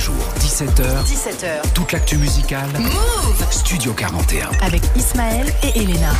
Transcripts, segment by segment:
jours, 17h. 17h. Toute l'actu musicale. Move Studio 41. Avec Ismaël et Elena.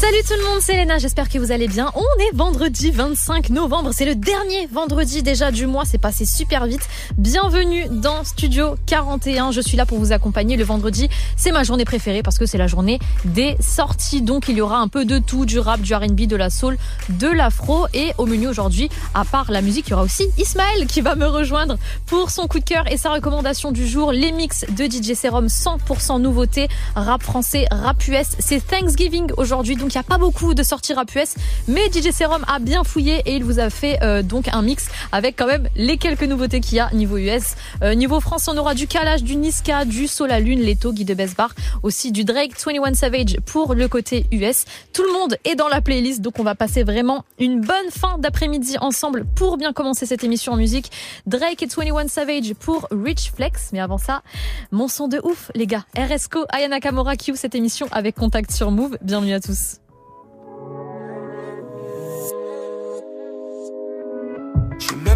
Salut tout le monde, c'est Elena, j'espère que vous allez bien. On est vendredi 25 novembre, c'est le dernier vendredi déjà du mois, c'est passé super vite. Bienvenue dans Studio 41, je suis là pour vous accompagner le vendredi. C'est ma journée préférée parce que c'est la journée des sorties. Donc il y aura un peu de tout, du rap, du R&B, de la soul, de l'afro. Et au menu aujourd'hui, à part la musique, il y aura aussi Ismaël qui va me rejoindre pour son coup de cœur et sa recommandation du jour. Les mix de DJ Serum 100% nouveauté, rap français, rap US. C'est Thanksgiving aujourd'hui, donc il n'y a pas beaucoup de sorties rap US, mais DJ Serum a bien fouillé et il vous a fait euh, donc un mix avec quand même les quelques nouveautés qu'il y a niveau US. Euh, niveau France, on aura du Kalash, du Niska, du Sola Lune, Leto, Guy de Besbar, aussi du Drake, 21 Savage pour le côté US. Tout le monde est dans la playlist, donc on va passer vraiment une bonne fin d'après-midi ensemble pour bien commencer cette émission en musique. Drake et 21 Savage pour Rich Flex, mais avant ça, mon son de ouf, les gars. RSCO, Ayana Kamora qui ouvre cette émission avec Contact sur Move. Bienvenue à tous.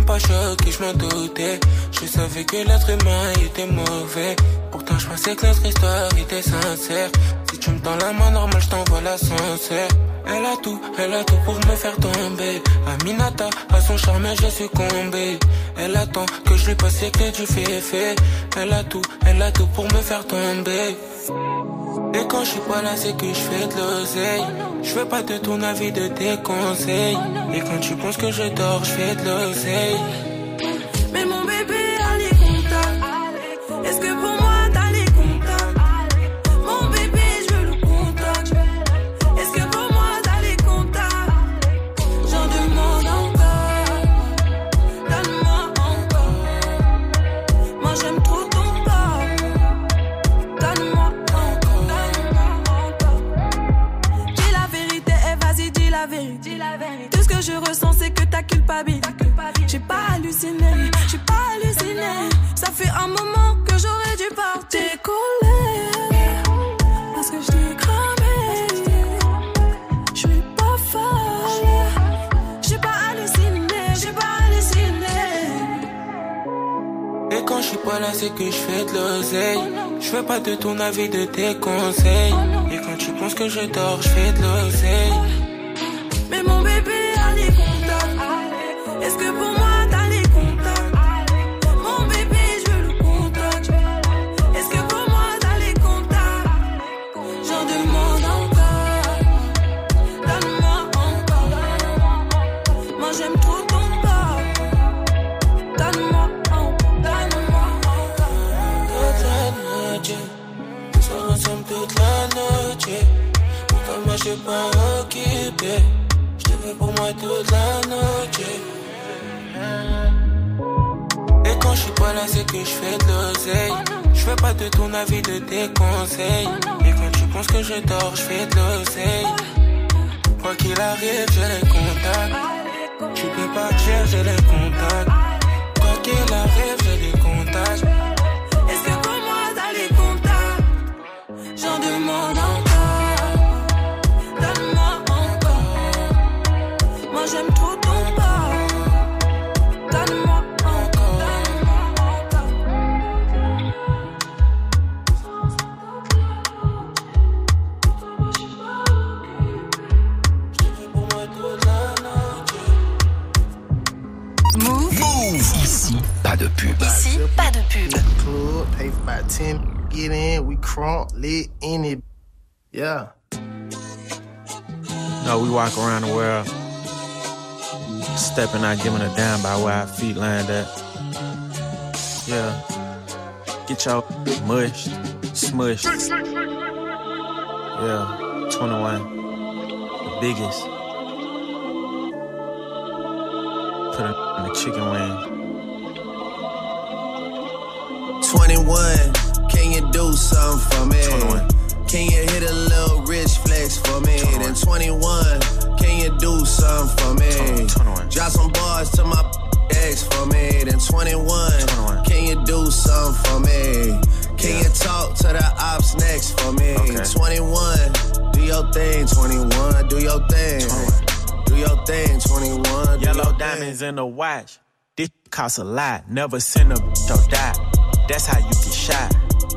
Même pas choqué, je m'en doutais. Je savais que l'être humain était mauvais. Pourtant, je pensais que notre histoire était sincère. Tu me tends la main normale, je t'envoie l'ascenseur. Elle a tout, elle a tout pour me faire tomber. Aminata, à son charme, j'ai succombé. Elle attend que je lui passe les clés du fait Elle a tout, elle a tout pour me faire tomber. Et quand je suis pas là, c'est que je fais de l'oseille. Je veux pas de ton avis, de tes conseils. Et quand tu penses que je dors, je fais de l'oseille. J'ai pas halluciné, j'ai pas halluciné. Ça fait un moment que j'aurais dû partir. Décoller, parce que je t'ai cramé. Je suis pas folle, j'ai pas halluciné, j'ai pas halluciné. Et quand je suis pas là, c'est que je fais de l'oseille. Je pas de ton avis, de tes conseils. Et quand tu penses que je dors, je fais de l'oseille. Mais mon bébé je suis pas occupé. Je te veux pour moi toute la noche. Et quand je suis pas là, c'est que je fais de l'oseille. Je veux pas de ton avis, de tes conseils. Et quand tu penses que je dors, je fais de l'oseille. Quoi qu'il arrive, j'ai les contacts. Tu peux partir, j'ai les contacts. Quoi qu'il arrive, j'ai les contacts. Pas de pub. Ici, pas de pub. club, pay for about 10, get in, we crunk, lit in it. Yeah. No, we walk around the world, stepping out, giving a damn by where our feet land at. Yeah. Get y'all mushed, smushed. Yeah. 21. The biggest. Put it in the chicken wing. 21, can you do something for me? 21. Can you hit a little rich flex for me? 21. Then 21, can you do something for me? 21. Drop some bars to my ex for me. Then 21, 21. can you do something for me? Can you talk to the ops next for me? Okay. 21, do your thing. 21, do your thing. 21. Do your thing. 21, do Yellow diamonds in the watch. This costs a lot. Never send a bitch or die. That's how you get shot.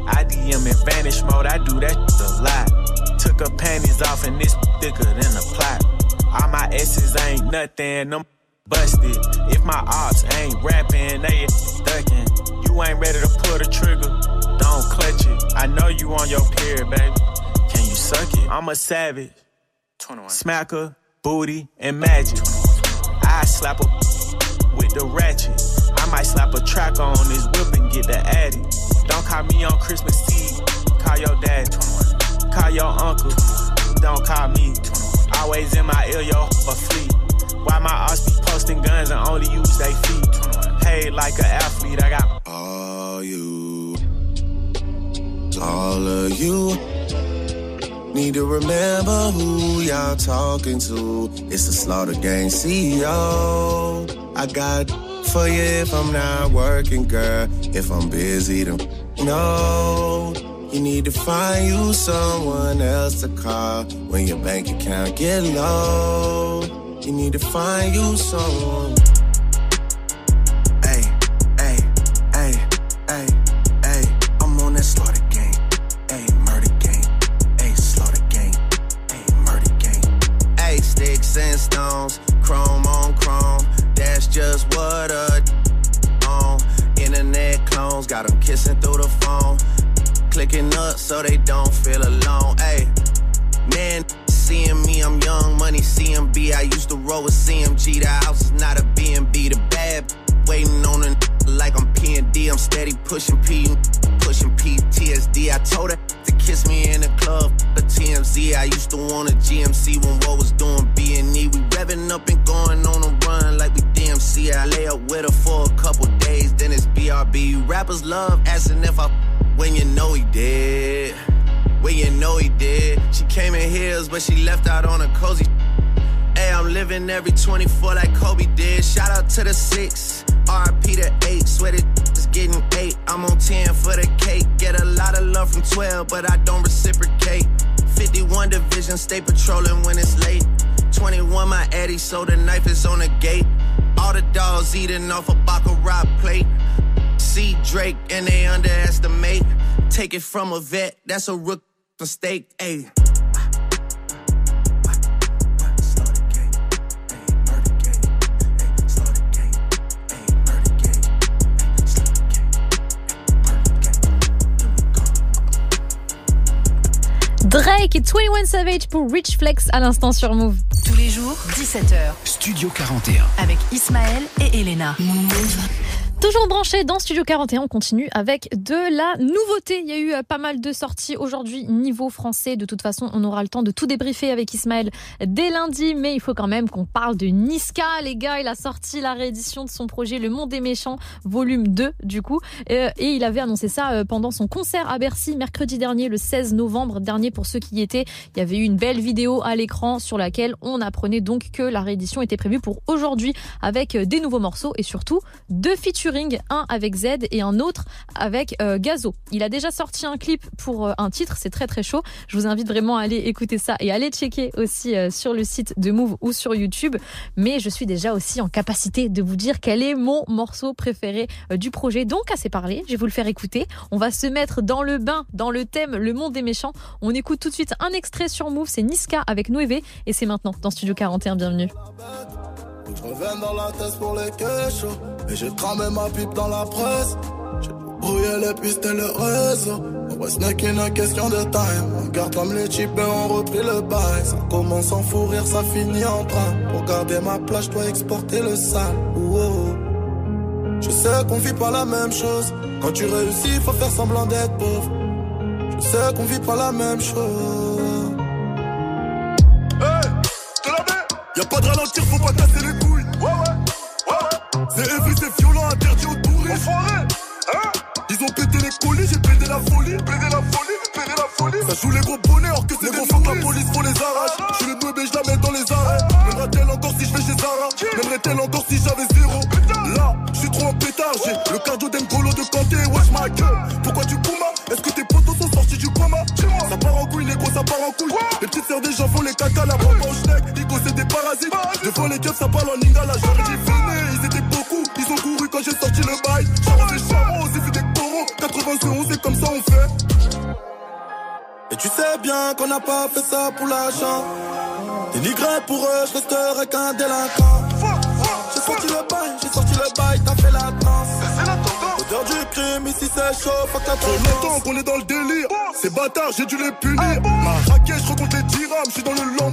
I DM in vanish mode. I do that a lot. Took her panties off and this thicker than a plot. All my S's ain't nothing. I'm busted. If my ops ain't rapping, they ducking. You ain't ready to pull the trigger. Don't clutch it. I know you on your period, baby. Can you suck it? I'm a savage. 21. Smacker, booty, and magic. I slap a with the ratchet. I might slap a track on this whip and get the addy. Don't call me on Christmas Eve. Call your dad. Call your uncle. Don't call me. Always in my ear, yo, a fleet. Why my ass be posting guns and only use they feet? 21. Paid like an athlete. I got all you, all of you. Need to remember who y'all talking to. It's the Slaughter Gang CEO. I got for you if I'm not working, girl. If I'm busy, then no. You need to find you someone else to call when your bank account get low. You need to find you someone. Every 24 like Kobe did. Shout out to the six, RP to eight. Sweat it is getting eight. I'm on 10 for the cake. Get a lot of love from 12, but I don't reciprocate. 51 division, stay patrolling when it's late. 21, my Eddie, so the knife is on the gate. All the dogs eating off a Baccarat plate. See Drake and they underestimate. Take it from a vet, that's a rook mistake. Ayy. Drake et 21 Savage pour Rich Flex à l'instant sur Move. Tous les jours, 17h, Studio 41. avec Ismaël et Elena. Toujours branché dans Studio 41, on continue avec de la nouveauté. Il y a eu euh, pas mal de sorties aujourd'hui niveau français. De toute façon, on aura le temps de tout débriefer avec Ismaël dès lundi, mais il faut quand même qu'on parle de Niska. Les gars, il a sorti la réédition de son projet Le Monde des Méchants, volume 2 du coup, Euh, et il avait annoncé ça euh, pendant son concert à Bercy mercredi dernier, le 16 novembre dernier pour ceux qui y étaient. Il y avait eu une belle vidéo à l'écran sur laquelle on apprenait donc que la réédition était prévue pour aujourd'hui avec des nouveaux morceaux et surtout deux featuring, un avec Z et un autre avec euh, Gazo. Il a déjà sorti un clip pour euh, un titre, c'est très très chaud. Je vous invite vraiment à aller écouter ça et à aller checker aussi euh, sur le site de Move ou sur YouTube. Mais je suis déjà aussi en capacité de vous dire quel est mon morceau préféré du projet. Donc assez parlé, je vais vous le faire écouter. On va se mettre dans le bain, dans le thème Le Monde des Méchants. On écoute tout de suite un extrait sur Move, c'est Niska avec Noévé et c'est maintenant dans Studio 41. Bienvenue. Je reviens dans la tête pour les quechos Et j'ai cramé ma pipe dans la presse. J'ai brouillé les pistes et le réseau. Ouais ce n'est qu'une question de time. On garde comme les chips et on reprit le bail. Ça commence en fou rire, ça finit en train. Pour garder ma place, je dois exporter le sale. Ouh, oh. Je sais qu'on vit pas la même chose. Quand tu réussis, faut faire semblant d'être pauvre. Je sais qu'on vit pas la même chose pas de ralentir, faut pas casser les couilles. Ouais, ouais, ouais. C'est heavy, c'est violent, interdit aux touristes. Enfoiré, hein Ils ont pété les colis, j'ai pété la folie. Pété la folie, pété la folie. Ça joue les gros bonnets, or que c'est les gros la police, faut les arrache. Je suis le bébé, je la mets dans les arrêts. M'aimerait-elle encore si je vais chez Zara M'aimerait-elle encore si j'avais zéro? Jeff ça balle en Ningala, j'aurais dû freiner. Ils étaient beaucoup, ils ont couru quand j'ai sorti le bail. Charron des charros, c'est fait des corons. 91, c'est comme ça on fait. Et tu sais bien qu'on n'a pas fait ça pour l'achat. Dénigré pour eux, je resterai qu'un délinquant. J'ai sorti le bail, j'ai sorti le bail, t'as fait la danse. L'odeur du crime, ici c'est chaud, fuck la Trop longtemps qu'on est dans le délire. Ces bâtards, j'ai dû les punir. Ah, Ma raquette, je les dirhams, je suis dans le long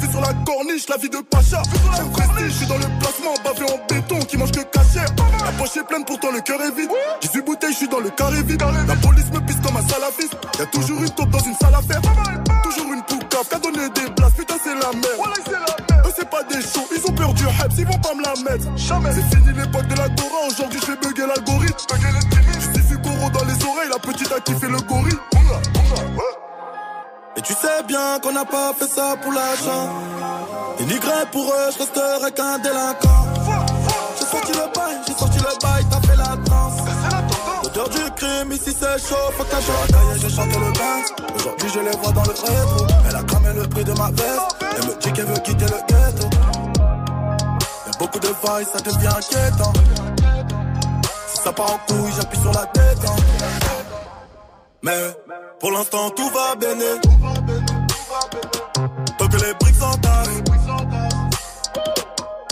Vu sur la corniche, la vie de Pacha. J'ai le prestige, je suis dans le placement. Bavé en béton, qui mange que cachère. La poche est pleine, pourtant le cœur est vide. 18 bouteilles, je suis dans le carré vide. La police me pisse comme un salafiste. Y'a toujours une taupe dans une salle à faire. Toujours une poucave qui a donné des places. Putain, c'est la merde. Eux, c'est pas des shows, ils ont peur du hype, ils vont pas me la mettre. Jamais. C'est fini l'époque de la Torah, aujourd'hui je fais bugger l'algorithme. Je suis goro dans les oreilles, la petite a kiffé le gorille. Bien qu'on n'a pas fait ça pour l'argent. Dénigré pour eux, je resterai qu'un délinquant. J'ai sorti le bail, j'ai sorti le bail, t'as fait la danse. L'odeur du crime, ici c'est chaud, faut que la cahier, j'ai chanté le bain. Aujourd'hui je les vois dans le rétro. Elle a cramé le prix de ma veste. Elle me dit qu'elle veut quitter le ghetto. Y'a beaucoup de vagues, ça devient inquiétant. Si ça part en couille, j'appuie sur la tête. Mais pour l'instant tout va bien. Tant que les briques s'entassent.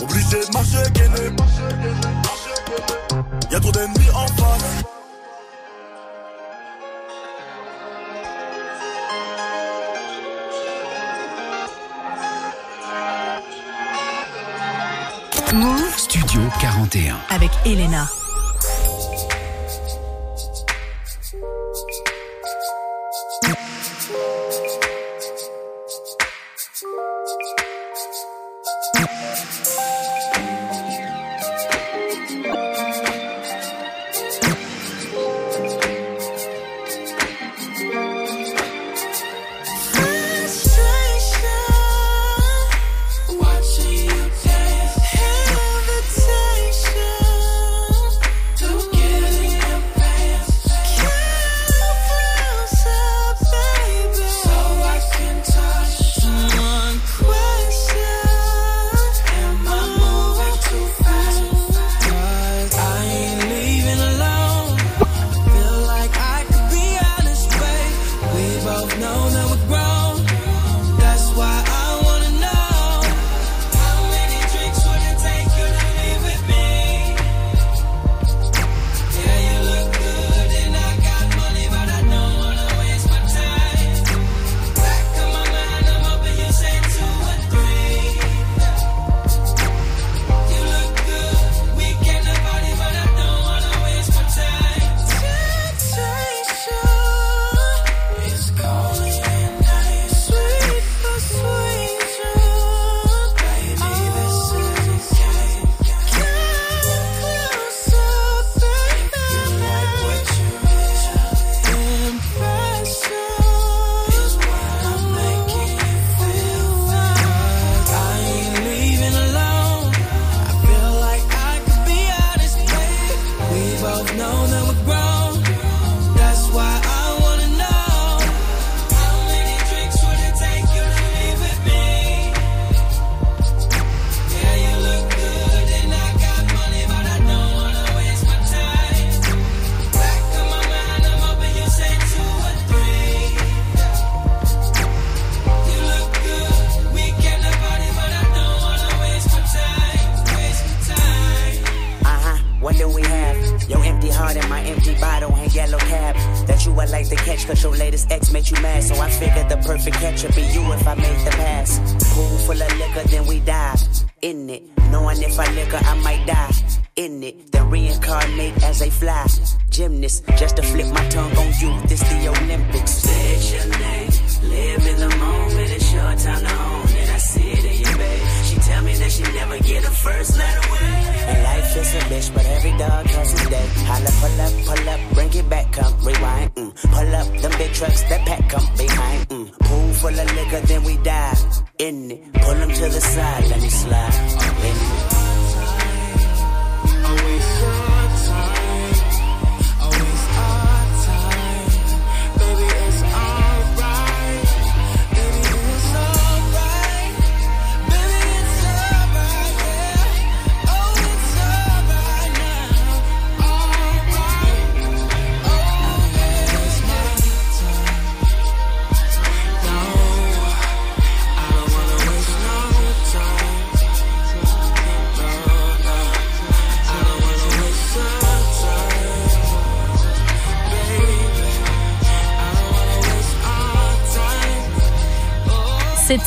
Obligé de marcher gainé. Y'a trop d'ennemis en face. Move Studio 41. avec Elena.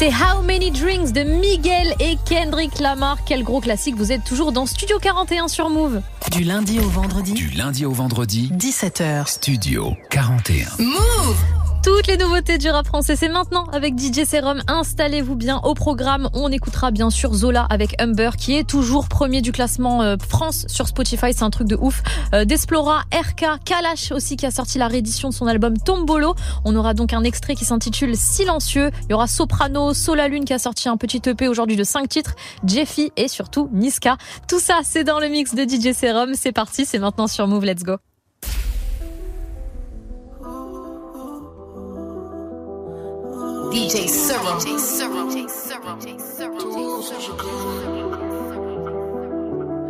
C'était How Many Drinks de Miguel et Kendrick Lamar. Quel gros classique. Vous êtes toujours dans Studio 41 sur Move. Du lundi au vendredi, Du lundi au vendredi, 17h. Studio 41. Move Toutes les nouveautés du rap français, c'est maintenant avec DJ Serum. Installez-vous bien au programme. On écoutera bien sûr Zola avec Humber, qui est toujours premier du classement euh, France sur Spotify. C'est un truc de ouf. Euh, Desplora, RK, Kalash aussi qui a sorti la réédition de son album Tombolo. On aura donc un extrait qui s'intitule Silencieux. Il y aura Soprano, Sola Lune qui a sorti un petit EP aujourd'hui de 5 titres, Jeffy et surtout Niska. Tout ça, c'est dans le mix de DJ Serum. C'est parti, c'est maintenant sur Move. Let's go. DJ Serum.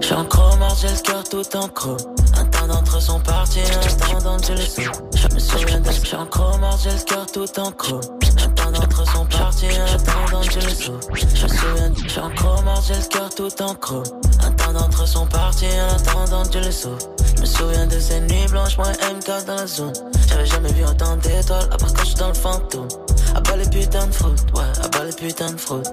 J'suis en chromard, j'ai le cœur tout en chrome. Un temps d'entre sont partis, un temps d'entre je les sous. Je me souviens de J'suis en chromard, j'ai le cœur tout en chrome. Un temps d'entre sont partis, un temps d'entre je les sous. Je me souviens de J'suis en chromard, j'ai le cœur tout en chrome. Un temps d'entre sont partis, un temps d'entre je les sous. Je me souviens de ces nuits blanches, moi MK dans la zone. J'avais jamais vu autant d'étoiles, à part quand j'suis dans le fantôme. Bas les putains de fraude, ouais, à bas les putains de fraude.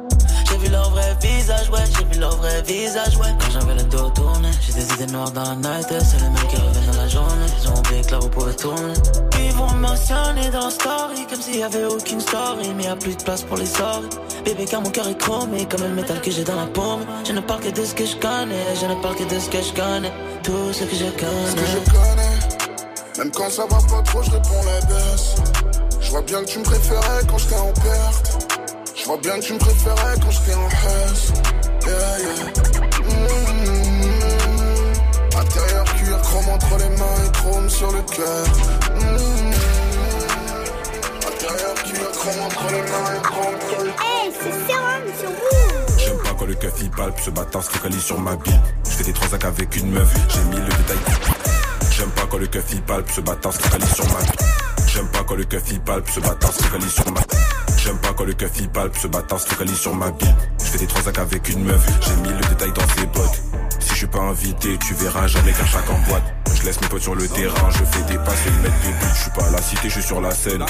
J'ai vu leur vrai visage, ouais, j'ai vu leur vrai visage, ouais. Quand j'avais le dos tourné, j'ai des idées noires dans la night, c'est les mecs qui reviennent dans la journée. Ils ont oublié que là vous pouvez tourner. Ils vont me mentionner dans story, comme s'il y avait aucune story, mais y a plus de place pour les sorties. Bébé, car mon cœur est chromé, comme le métal que j'ai dans la paume. Je ne parle que de ce que je connais, je ne parle que de ce que je connais. Tout ce que je Ce que connais. je connais, même quand ça va pas trop, je réponds la baisse. Je vois bien que tu me préférais quand j'étais en perte. Je vois bien que tu me préférais quand j'étais en hausse. Yeah, yeah. Mmh. Intérieur cuir, chrome entre les mains et chrome sur le cœur. Mmh. Intérieur cuir, chrome entre les mains et chrome sur le cœur. Hey, c'est Serum sur vous J'aime pas quand le keuf il palpe, ce bâtard se focalise sur ma bille. Je fais des transacts avec une meuf, j'ai mis le détail. J'aime pas quand le keuf il palpe, ce bâtard se focalise sur ma bille. J'aime pas quand le keuf il palpe, ce bâtard se focalise sur ma J'aime pas quand le keuf il palpe, ce bâtard se focalise sur ma bille. Je fais des transacts avec une meuf, j'ai mis le détail dans ses bottes. Si je suis pas invité, tu verras jamais qu'un chaque en boîte. Je laisse mes potes sur le terrain, je fais des passes et mettre des buts. Je suis pas à la cité, je suis sur la scène.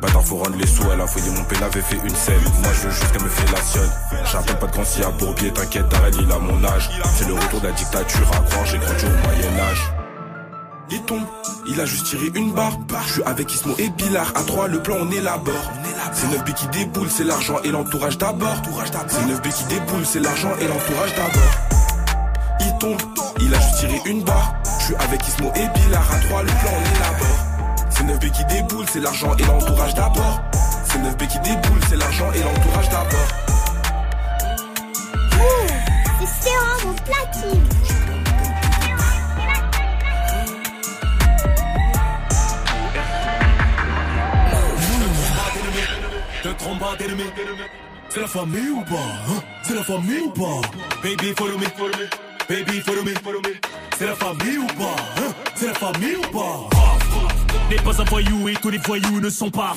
Bâtard, faut rendre les sous, elle a fouillé mon père, avait fait une scène. Moi je veux juste qu'elle me fait la sionne. J'appelle pas de grand si à Bourbier, t'inquiète, Darren il a mon âge. C'est le retour de la dictature à croire, j'ai grandi au Moyen-Âge. Il tombe, il a juste tiré une barre. Je suis avec Ismo et Billard. À trois, le plan on élabore. C'est 9 B qui déboule, c'est l'argent et l'entourage d'abord. C'est 9 B qui déboule, c'est l'argent et l'entourage d'abord. Il tombe, il a juste tiré une barre. Je suis avec Ismo et Billard. À trois, le plan on élabore. C'est 9 B qui déboule, c'est l'argent et l'entourage d'abord. C'est 9 B qui déboule, c'est l'argent et l'entourage d'abord. C'est au platine Te trompe pas d'ennemi. C'est la famille ou pas hein C'est la famille ou pas Baby follow me, follow me. Baby follow me, follow me. C'est la famille ou pas hein C'est la famille ou pas N'est pas un voyou et tous les voyous ne sont pas.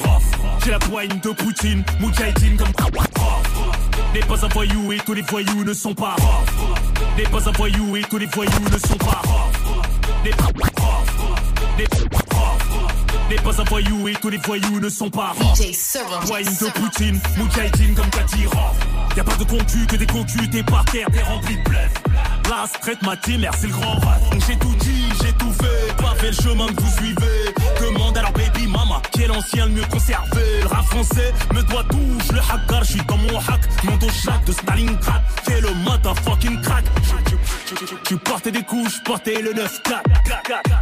J'ai la poigne de Poutine, Moudjahidine comme N'est pas un voyou et tous les voyous ne sont pas. N'est pas un voyou et tous les voyous ne sont pas. N'est pas N'est n'est pas un voyou et tous les voyous ne sont pas DJ. Wine de Poutine, Moudjahidine comme Kadira Y'a pas de concu que des cocus, t'es par terre, t'es rempli de bluff. La traite ma c'est le grand rat J'ai tout dit, j'ai tout fait, pas fait le chemin que vous suivez. Demande à leur baby mama, qui est l'ancien le mieux conservé. Le rap français me doit tout, je le hackar, je suis dans mon hack. Mon dos de Stalingrad, fais le motherfucking crack tu portais des couches, portais le 9-4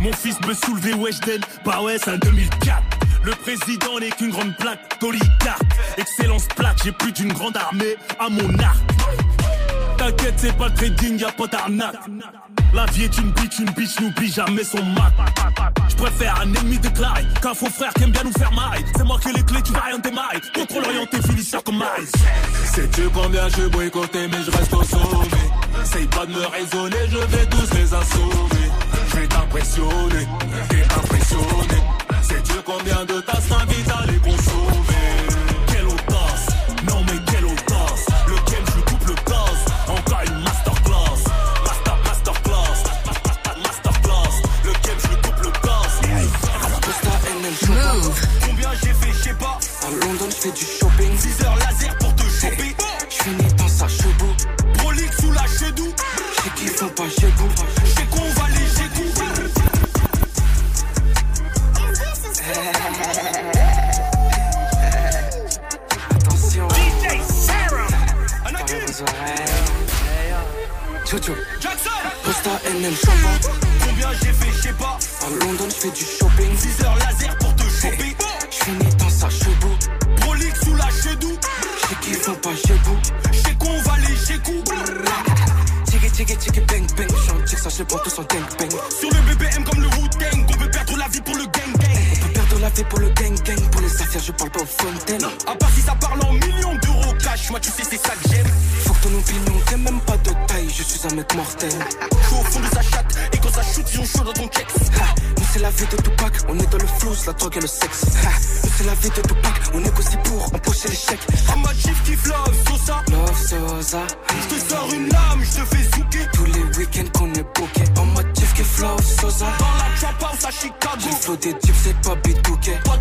Mon fils me soulevait Weshden, bah ouais c'est un 2004 Le président n'est qu'une grande plaque d'oligarque Excellence plaque, j'ai plus d'une grande armée à mon arc T'inquiète c'est pas le trading, y'a pas d'arnaque. La vie est une bitch, une bitch n'oublie jamais son mat Je préfère un ennemi déclaré qu'un faux frère qui aime bien nous faire marrer C'est moi qui ai les clés, tu vas rien démarrer. Contrôle orienté, finisseur comme Maris Sais-tu combien je boycotté mais je reste au sommet. Essaye pas de me raisonner, je vais tous les assommer. Je vais t'impressionner, t'es impressionné. Sais-tu combien de tasses m'invitent à les consommer c'est du shopping. 6 heures laser pour te choper. Je suis né dans sa chebou. Prolique sous la chedou. Chez qui sont pas chez vous. Chez qu'on va les chez Attention. DJ Sarah. Dans. Tchou tchou. Jackson. Posta NM Chopin. Combien j'ai fait, je sais pas. En London, je fais du shopping. 6 heures laser pour te choper. Je suis pas chebou. J'ai qu'on va léger coup. Tiggy tiggy tiggy bang bang. J'suis un tic, ça je les prends tous en gang bang. Sur le BBM comme le Wu-Tang. On peut perdre la vie pour le gang gang. On peut perdre la vie pour le gang gang. Pour les affaires, je parle pas aux fontaines. À part si ça parle en millions d'euros cash. Moi, tu sais, c'est ça que j'aime. Faut que ton opinion t'aies même pas de taille. Je suis un mec mortel. Je suis au fond de sa chatte. Et quand ça shoot, ils ont chaud dans ton checks. La vie de Tupac, on est dans le flou, la drogue et le sexe. C'est la vie de Tupac, on négocie pour empocher les chèques. À ma chief qui love, Sosa. Love Sosa, Je te sors une lame, je te fais zouker. tous les week-ends qu'on est booké. En mode chief qui flow Sosa. Dans la trap house à Chicago. J'ai flow des types, c'est pas bidouquet. Toi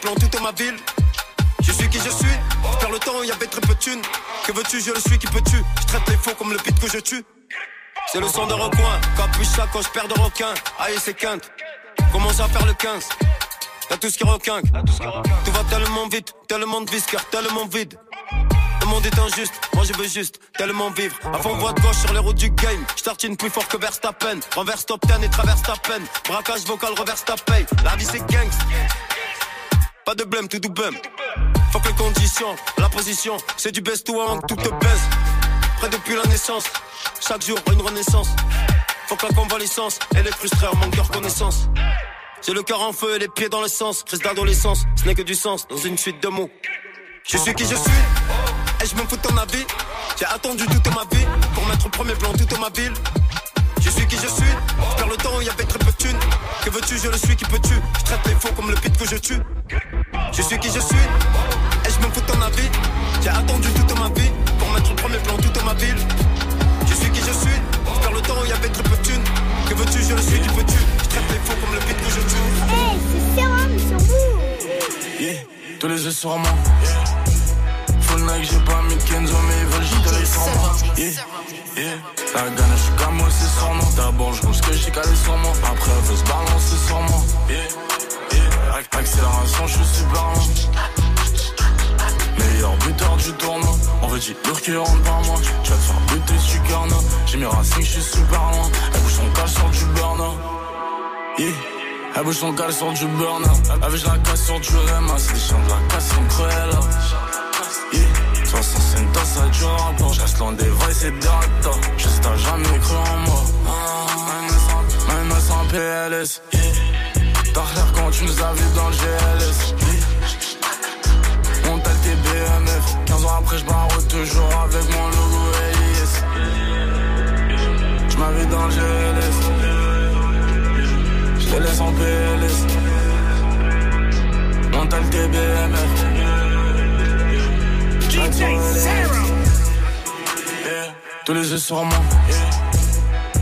pour mettre au premier plan toute ma ville. Je suis qui je suis, faire le temps y avait très peu de thunes. Que veux-tu, je le suis qui peut tu. Je traite les faux comme le pit que je tue. C'est le son de recoin, capuche sacoche, paire de requins. Aïe, c'est quinte. Commence à faire le 15. Y'a tout ce qui requinque. Tout va tellement vite, tellement de visqueur, tellement vide. Le monde est injuste, moi je veux juste tellement vivre. Fond voie de gauche sur les routes du game. Je tartine plus fort que Verstappen. Renverse top 10 et traverse ta peine. Braquage vocal, reverse ta paye. La vie c'est gangst. Pas de blême, tout bum. Faut que les conditions, la position, c'est du best to one, tout te baise. Près depuis la naissance, chaque jour une renaissance. Faut que la convalescence et les frustreurs manquent de reconnaissance. J'ai le cœur en feu et les pieds dans l'essence. Crise d'adolescence, ce n'est que du sens dans une suite de mots. Je suis qui je suis, et je me fous de ton avis. J'ai attendu toute ma vie pour mettre au premier plan toute ma ville. Je suis qui je suis, faire le temps où il y avait très peu de thunes. Que veux-tu, je le suis qui peux-tu? Je traite les faux comme le pit que je tue. Je suis qui je suis, et je me fous de ton avis. J'ai attendu toute ma vie pour mettre au premier plan toute ma ville. Je suis qui je suis, faire le temps où il y avait très peu de thunes. Que veux-tu, je le suis qui peux-tu? Je traite les faux comme le pit que je tue. Hey, c'est Sérum sur vous. Yeah, tous les yeux sur moi. Full Nike, j'ai pas mis de Kenzo, mais La gagne, je suis comme c'est sur moi. D'abord, je ce que j'ai calé sur moi. Après, elle veut se balancer sur moi. Accélération, je suis super. Meilleur buteur du tournoi. On veut dire lourd qui rentre par moi. Tu vas te faire buter, suis garna. J'ai mes racines, je suis super loin. Elle bouge son cal sur du burn. Elle bouge son cal sur du burn. Avec la casse sur du Rema. C'est des chiens de la casse Cruella. Yeah. 65 tasses, ça dure rapport. Je reste loin des vrais, c'est des. Juste jamais cru en moi. Même sans- PLS. T'as l'air quand tu nous as vus dans le GLS. On t'a le BMF. 15 ans après, je barre toujours avec mon logo LIS. Je m'avais dans le GLS. Te laisse en PLS. On t'a le TBMF. DJ. Tous les yeux sur moi.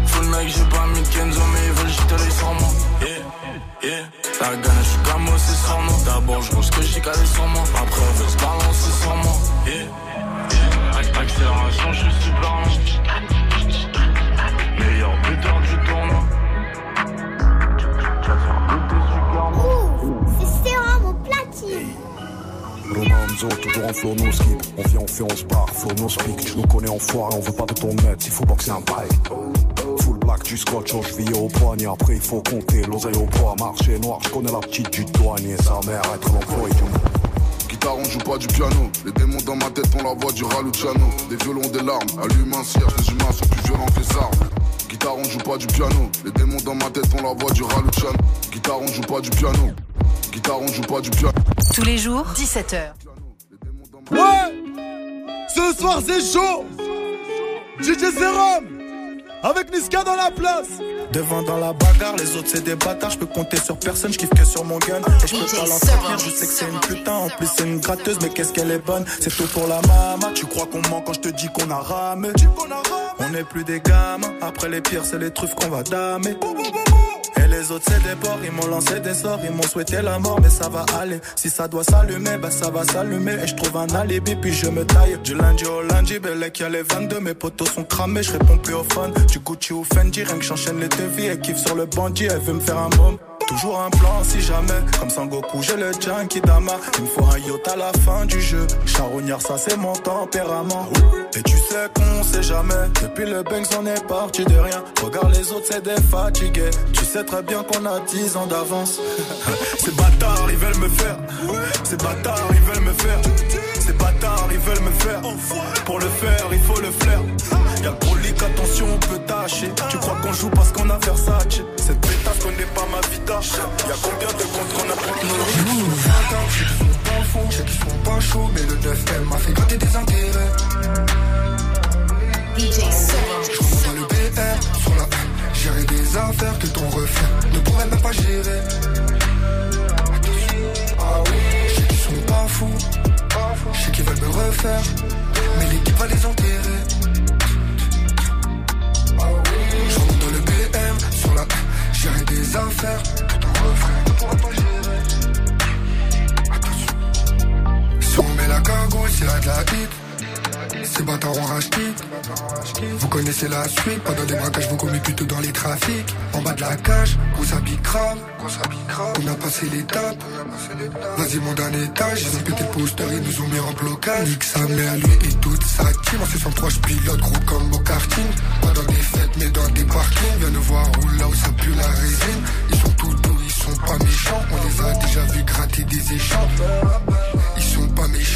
Full Nike, j'ai pas mis Kenzo, mais ils veulent jeter les sur moi. Yeah. Yeah. La gagne, je comme c'est sur moi. D'abord, je ce que j'ai calé sur moi. Après, elle veut se balancer sur moi. Yeah. Yeah. Ac- Accélération, je suis super Romanzo, toujours en flow no skip. On vient, on fait, on se barre, flow no speak. Tu nous connais en foire, on veut pas de ton net, il faut boxer un bike. Full black, du scotch aux chevilles au poignet. Après, il faut compter l'oseille au poids. Marché noir, je connais la petite du douanier. Sa mère être l'employé du Guitare, on joue pas du piano. Les démons dans ma tête ont la voix du Raluciano. Des violons, des larmes, allume un cierge. Les humains sont plus violents que les armes. Guitare, on joue pas du piano. Les démons dans ma tête ont la voix du Raluciano. Guitare, on joue pas du piano. Guitare, on joue pas du piano. Tous les jours, 17h. Ouais. Ce soir c'est chaud. DJ Serum. Avec Niska dans la place. Devant dans la bagarre, les autres c'est des bâtards, je peux compter sur personne, je kiffe que sur mon gun. Et je peux pas l'entretenir, je sais que c'est une putain, en plus c'est une gratteuse, mais qu'est-ce qu'elle est bonne. C'est tout pour la mama, tu crois qu'on ment quand je te dis qu'on a ramé? On est plus des gamins, après les pires c'est les truffes qu'on va damer les autres c'est des porcs, ils m'ont lancé des sorts, ils m'ont souhaité la mort, mais ça va aller. Si ça doit s'allumer, bah ça va s'allumer. Et je trouve un alibi, puis je me taille. Du lundi au lundi, Bellec y a les 22, mes potos sont cramés, je réponds plus au phone. Du Gucci ou Fendi, rien que j'enchaîne les devis, elle kiffe sur le bandit, elle veut me faire un môme. Toujours un plan si jamais, comme Sangoku, j'ai le Dama. Il me faut un yacht à la fin du jeu. Charognard, ça c'est mon tempérament. Et tu sais qu'on sait jamais. Depuis le Banks, on est parti de rien. Regarde les autres, c'est des fatigués. Tu sais très bien qu'on a 10 ans d'avance. Ces bâtards, ils veulent me faire. Ces bâtards, ils veulent me faire. Ces bâtards, ils veulent me faire. Pour le faire, il faut le flair. Y'a attention, on peut tâcher. Tu crois qu'on joue parce qu'on a Versace. Cette pétasse connaît pas ma vida. Y'a combien de contre on a pris? Je sais qu'ils sont pas fous, je sais qu'ils sont pas chauds, mais le 9M m'a fait gratter des intérêts. DJ Je pas le BR sur la Gérer des affaires que ton reflet ne pourrait même pas gérer. Ah oui, je sais qu'ils sont pas fous, je sais qu'ils veulent me refaire, mais l'équipe va les enterrer. La gérer des affaires que ton reflet ne pourra pas gérer. Si on met la cagoule, c'est là de la hit. Ces bâtards ont racheté. Vous connaissez la suite, pas dans des braquages, vous commis plutôt dans les trafics. En bas de la cage, gros habit crame. On a passé l'étape. Vas-y, mon dernier étage, ils ont pété le poster, ils nous ont mis en blocage. Nique sa mère, lui et toute sa team. En 63, je pilote gros comme au karting. Pas dans des fêtes, mais dans des parkings. Viens nous voir où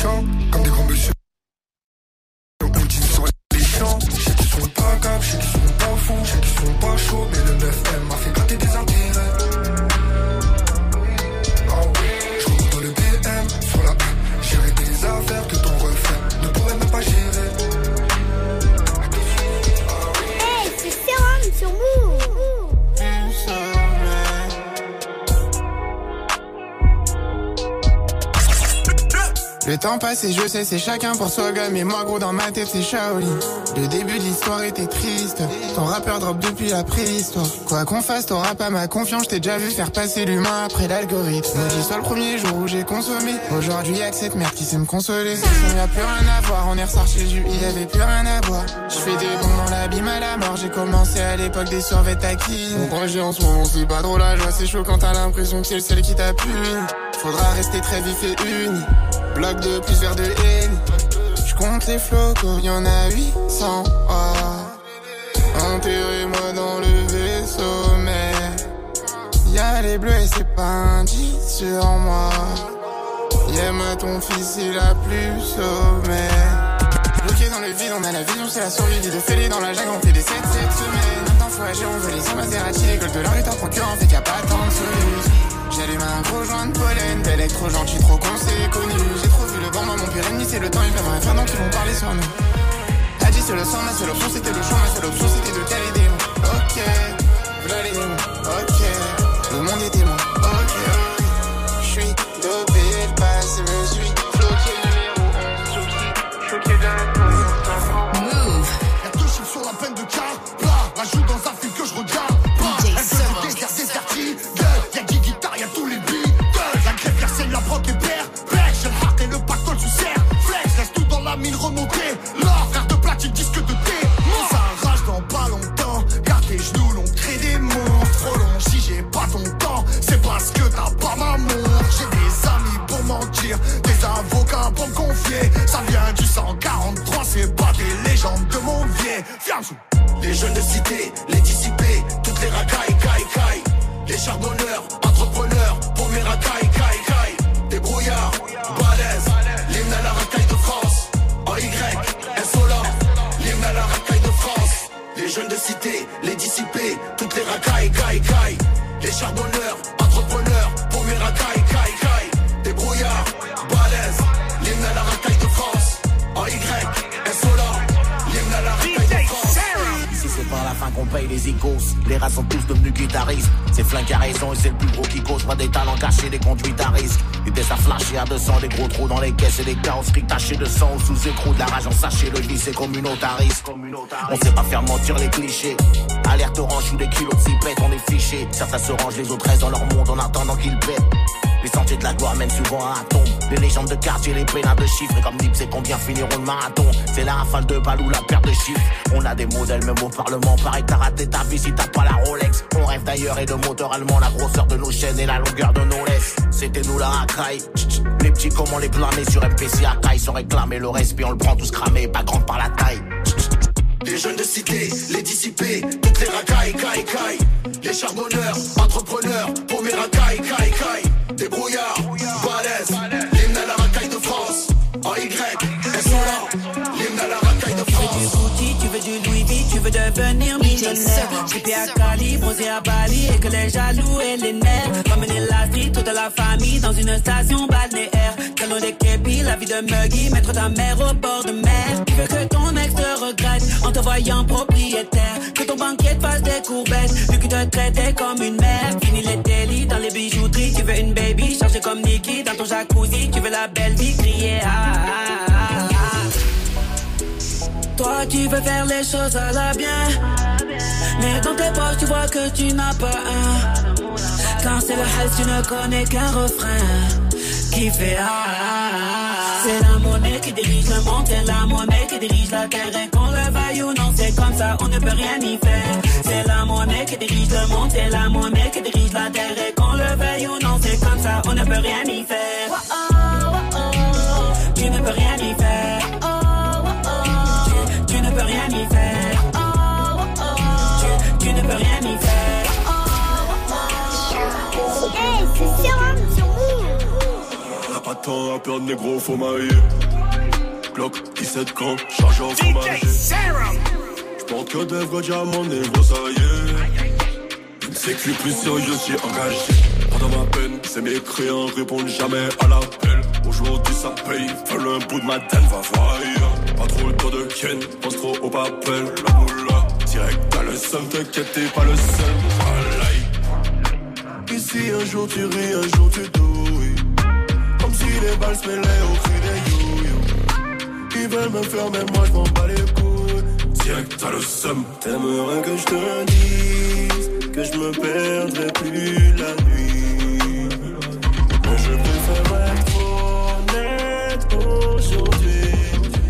pas Et je sais c'est chacun pour soi gomme Mais moi gros dans ma tête c'est Shaolin Le début de l'histoire était triste. Ton rappeur drop depuis la préhistoire. Quoi qu'on fasse t'auras pas ma confiance t'ai déjà vu faire passer l'humain après l'algorithme. Maudit soit le premier jour où j'ai consommé. Aujourd'hui y'a que cette merde qui sait me consoler. Son, y'a plus rien à voir On est ressorti du il y avait plus rien à boire Je fais des bons dans l'abîme à la mort J'ai commencé à l'époque des survêtements taquines Mon projet en ce moment c'est pas drôle la joie C'est chaud quand t'as l'impression que c'est le seul qui t'a puni Faudra rester très vif et uni Bloc de plusieurs de haine. Je compte les flocons, y'en a 800. Oh. Enterrez-moi dans le vaisseau, mais y'a les bleus et c'est pas un 10 sur moi. Y'a ton fils, il a plus sommet. Bloqué dans le vide, on a la vision, c'est la survie. Vie de fêler dans la jungle, on fait des 7 7 semaines. Maintenant faut agir, on veut les 100 Maserati. L'école de l'or est en fait qu'il y a pas tant de solutions. J'allume un gros joint de pollen, belle trop gentil, trop con, c'est connu. J'ai trop vu le vent, moi mon ennemi, c'est le temps, ils peuvent rien faire, donc ils vont parler sur nous. A dit c'est le sang, ma seule option c'était le champ, ma seule option c'était de caler des mots. Ok, voilà les démons, ok, le monde est témoin, Les jeunes de cité, les dissipés, toutes les racailles, caille, caille. Les charbonneurs, entrepreneurs, pour mes racailles, caille, caille. Des brouillards, balèzes, l'hymne à la racaille de France. En Y, insolent, l'hymne à la racaille de France. Les jeunes de cité, les dissipés, toutes les racailles, caille, caille. Les charbonneurs, les icos Les rats sont tous devenus guitaristes. C'est flingue à raison et c'est le plus gros qui cause. Pas des talents cachés, des conduites à risque. Des tests à flasher à 200, des gros trous dans les caisses Et des carrosseries tachées de sang. Sous écrou De la rage en sachet, le vice est communautariste On sait pas faire mentir les clichés. Alerte orange ou des kilos de cipettes, on est fichés Certains se rangent, les autres restent dans leur monde En attendant qu'ils pètent les sentiers de la gloire mènent souvent à tombe. Les légendes de quartier, les pénins de chiffres. Et comme Nip, c'est combien finiront le marathon? C'est la rafale de balles ou la paire de chiffres. On a des modèles, même au Parlement. Pareil, t'as raté ta vie si t'as pas la Rolex. On rêve d'ailleurs et de moteur allemand. La grosseur de nos chaînes et la longueur de nos laisses. C'était nous la racaille. Les petits, comment les blâmer sur MPC à caille. Sans réclamer le respect, on le prend tous cramé. Pas grande par la taille. Les jeunes de cité, les dissipés, toutes les racailles, caille, caille. Les charbonneurs, entrepreneurs, pour mes racailles, caille, caille. Des brouillards, balèzes, l'hymne à la racaille de France. En Y, insolent, l'hymne à la racaille de France. Gucci, tu veux du Louis V, tu veux devenir millionnaire. J'ai à Cali, bronzé à Bali et que les jaloux et les nerfs. Ramener la street, toute la famille dans une station balnéaire. Calon des képis, la vie de Muggy, mettre ta mère au bord de mer. Tu veux que ton ex te voyant propriétaire. Que ton banquier te fasse des courbettes, vu qu'il te traitait comme une mère. Fini les délits dans les bijouteries, tu veux une baby, chargée comme Nikki dans ton jacuzzi. Tu veux la belle vie, crier ah, ah, ah. Toi tu veux faire les choses à la bien Mais dans tes poches tu vois que tu n'as pas un Quand c'est le hell tu ne connais qu'un refrain Qui fait ah, ah, ah. C'est la monnaie qui dirige le monde C'est la monnaie qui dirige la terre. Et qu'on le veuille ou non c'est comme ça On ne peut rien y faire. C'est la monnaie qui dirige le monde C'est la monnaie qui dirige la terre. Et qu'on le veuille ou non c'est comme ça On ne peut rien y faire. Tu ne peux rien y faire. Tu ne peux rien y faire. Tu, tu ne peux rien y faire. Move. Attends, à perdre négro, faut mailler. Glock 17 camps, chargeur fromage. J'porte que des vrais diamants, négro, ça y est. Une sécu plus sérieux, j'ai engagé. Pas dans ma peine, c'est mes créants répondent jamais à l'appel. Aujourd'hui ça paye, fais-le un bout de ma tête, va voir. Pas trop le temps de Ken, pense trop au papel, la moula. Direct, t'as le seum, t'inquiète, t'es pas le seul. Ici un jour tu ris, un jour tu douilles. Si les balles se mêlaient au cri des you Ils veulent me faire, mais moi je m'en bats les couilles. Direct, t'as le seum. T'aimerais que je te dise que je me perdrai plus la nuit. Mais je préfère être honnête aujourd'hui.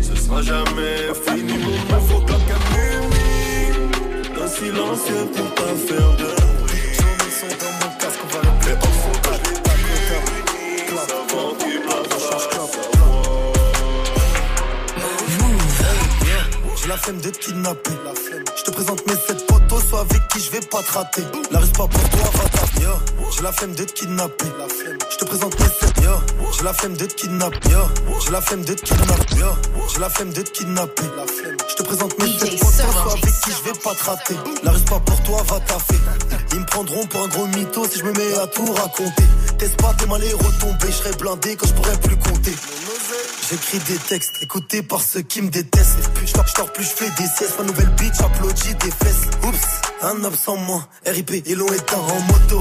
Ce sera jamais fini, mon faut comme Un silencieux pour pas faire de J'ai la flemme de te kidnapper. Je te présente mes sept potos, soit avec qui je vais pas te rater. La reste pas pour toi, va Yo, j'ai la flemme de te kidnapper. Je te présente mes sept. Yo, j'ai la flemme de te kidnapper. J'ai la flemme de te kidnapper. J'ai la flemme de te kidnapper. Je te présente mes sept potos, soit avec qui je vais pas te rater. La reste pas pour toi, va taffer. Ils me prendront pour un gros mytho si je me mets à tout raconter. Teste pas, t'es mal et retombé, je serai blindé quand je pourrai plus compter. J'écris des textes écoutés par ceux qui me détestent. Je dors plus, je fais des siestes. Ma nouvelle bitch applaudit des fesses. Oups, un homme sans moi. RIP, est un en moto.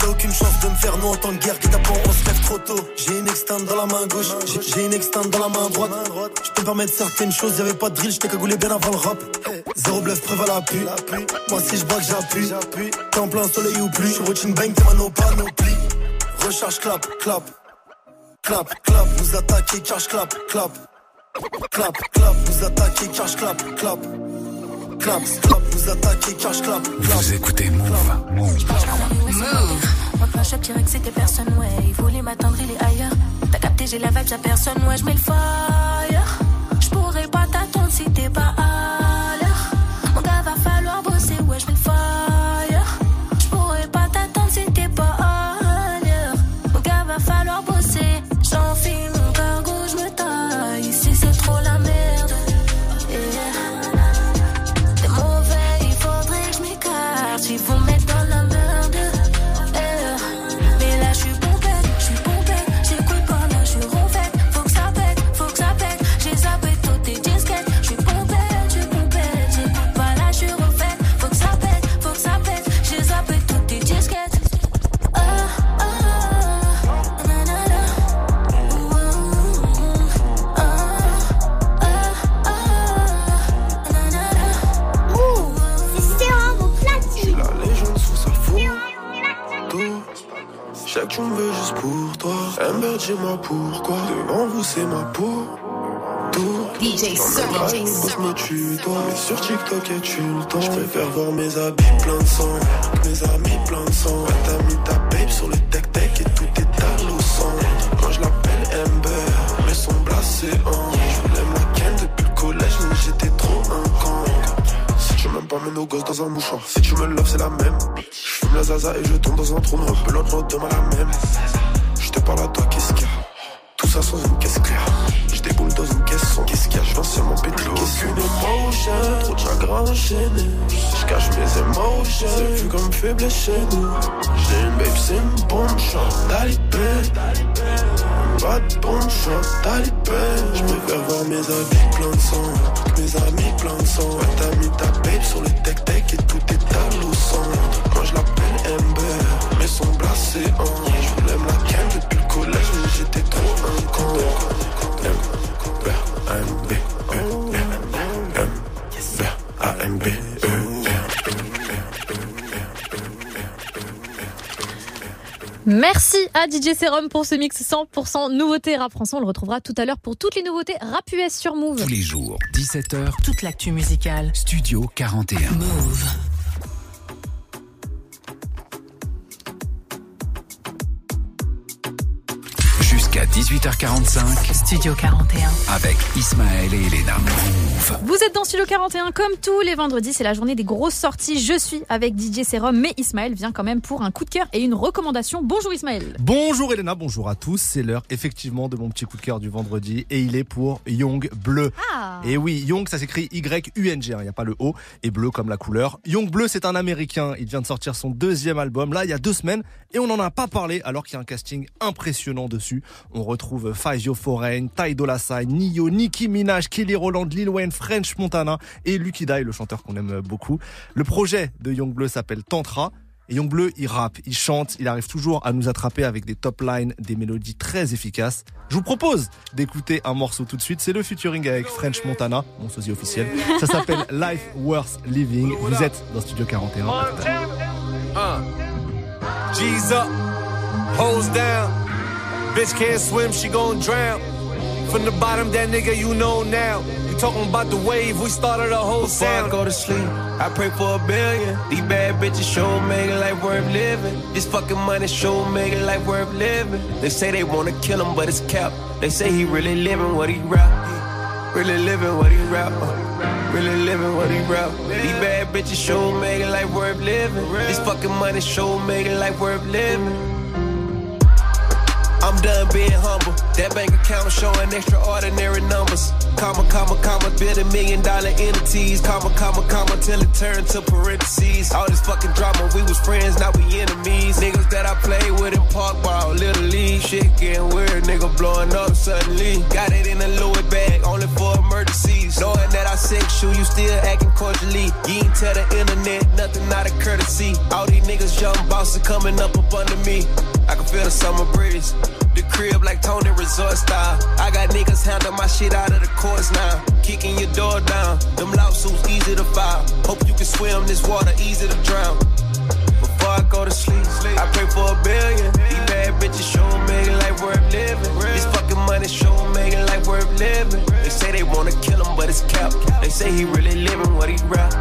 T'as aucune chance de me faire nous en temps de guerre. Que t'as on se lève trop tôt. J'ai une externe dans la main gauche. J'ai- une externe dans la main droite. Je peux me permettre certaines choses. Y'avait pas de drill, j'étais cagoulé bien avant le rap. Zéro bluff, preuve à l'appui. Moi si je que j'appuie. T'es en plein soleil ou pluie. Je routine bang, t'es mano panoplie. Recharge, clap, clap. Clap, clap, nous attaquer, charge, clap, clap. Clap, clap, nous attaquer, charge, clap, clap. Clap, clap, nous attaquer, charge, clap, clap. Vous écoutez Move. Move. Moi plein chef dirait que c'était personne, ouais. Il voulait m'attendre, il est ailleurs. T'as capté, j'ai la vibe, j'ai personne, ouais, je mets le fire. Je pourrais pas t'attendre si t'es pas à Amber, dis-moi pourquoi. Devant vous, c'est ma peau. Tout. DJ Sir. DJ Sir. me tue, toi. Mais sur TikTok, et tu le temps. Je préfère voir mes habits plein de sang. Mes amis plein de sang. Ouais, t'as mis ta babe sur le tech-tech et tout est à l'eau sang. Moi, je l'appelle Amber. Mais son blasé en. Je voulais ma ken depuis le collège, mais j'étais trop un con. Si tu m'aimes pas, mets nos gosses dans un mouchoir. Si tu me loves, c'est la même. Je fume la zaza et je tombe dans un trou noir. L'autre demain la même. Parle à toi, qu'est-ce qu'il y a Tout ça sans une caisse claire. Je déboule dans une caisse sans qu'est-ce qu'il y a Je viens seulement péter Qu'est-ce qu'une émotion? Trop de chagrin enchaîné. Je cache mes émotions. C'est vu comme faiblesse chez nous. J'ai une babe, c'est une bonne chance. Talibé. Pas de bonne chance. Talibé. Je préfère voir mes habits plein de sang. Mes amis plein de sang. T'as mis ta babe sur le tech-tech et tout est à l'eau sang. Merci à DJ Serum pour ce mix 100% nouveauté rap français. On le retrouvera tout à l'heure pour toutes les nouveautés rap US sur Move. Tous les jours, 17h, Toute l'actu musicale. Studio 41. Move. 18h45 Studio 41. avec Ismaël et Elena. Vous êtes dans Studio 41 comme tous les vendredis, c'est la journée des grosses sorties. Je suis avec DJ Serum, mais Ismaël vient quand même pour un coup de cœur et une recommandation. Bonjour Ismaël. Bonjour Elena, bonjour à tous. C'est l'heure effectivement de mon petit coup de cœur du vendredi et il est pour Young Bleu. Ah. Et oui, Young ça s'écrit Y-U-N-G, hein, il n'y a pas le O, et bleu comme la couleur. Young Bleu c'est un américain, il vient de sortir son deuxième album là il y a deux semaines et on n'en a pas parlé alors qu'il y a un casting impressionnant dessus. On retrouve Fazio Foreign, Ty Dolla Sign, Nio, Nicki Minaj, Kelly Rowland, Lil Wayne, French Montana et Lucky Dye, le chanteur qu'on aime beaucoup. Le projet de Young Bleu s'appelle Tantra. Et Young Bleu, il rappe, il chante, il arrive toujours à nous attraper avec des top lines, des mélodies très efficaces. Je vous propose d'écouter un morceau tout de suite. C'est le featuring avec French Montana, mon sosie officiel. Ça s'appelle Life Worth Living. Vous êtes dans Studio 41. G's up, hoes down. Bitch can't swim, she gon' drown. From the bottom, that nigga you know now. You talking about the wave, we started a whole Before I go to sleep, I pray for a billion. These bad bitches show make it life worth living. This fucking money show make it life worth living. They say they wanna kill him, but it's cap. They say he really living what he rap. Really living what he rap. Really living what he rap. These bad bitches show make it life worth living. This fucking money show make it life worth living. I'm done being humble. That bank account showing extraordinary numbers. Comma, comma, comma, a million dollar entities. Comma, comma, comma, till it turned to parentheses. All this fucking drama, we was friends, now we enemies. Niggas that I played with in park ball, little league. Shit getting weird, nigga blowing up suddenly. Got it in a Louis bag, only for emergencies. Knowing that I sexual, you still acting cordially. You ain't tell the internet nothing out of courtesy. All these niggas young bosses coming up up under me. I can feel the summer breeze. The crib like Tony Resort style. I got niggas handle my shit out of the courts now. Kicking your door down. Them lawsuits easy to file. Hope you can swim this water, easy to drown. Before I go to sleep, I pray for a billion. These bad bitches show it life worth living. This fucking money show it life worth living. They say they wanna kill him, but it's cap. They say he really living what he rap.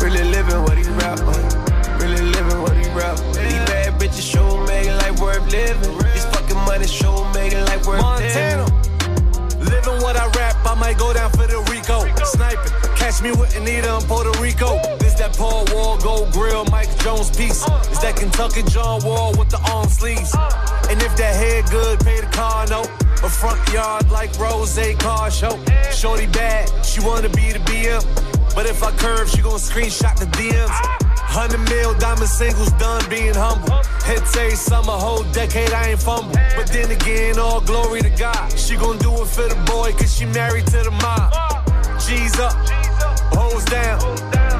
Really living what he rap. Really living what he rap. Bad bitches show make it life worth living. This fucking money show make it life worth Montana. living. Living what I rap, I might go down for the Rico. Sniping, catch me with Anita in Puerto Rico. This that Paul Wall, Gold Grill, Mike Jones piece. It's that Kentucky John Wall with the arm sleeves. And if that head good, pay the car note. A front yard like Rose car show. Shorty bad, she wanna be the BM. But if I curve, she gon' screenshot the DMs. Hundred mil diamond singles done being humble. Hits a summer, whole decade I ain't fumble. But then again, all glory to God. She gon' do it for the boy, cause she married to the mob. G's up, hoes down.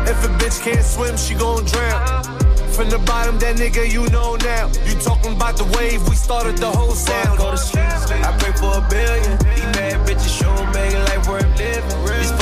If a bitch can't swim, she gon' drown. From the bottom, that nigga you know now. You talking about the wave, we started the whole sound. Go to I pray for a billion. These bad bitches show make life worth living.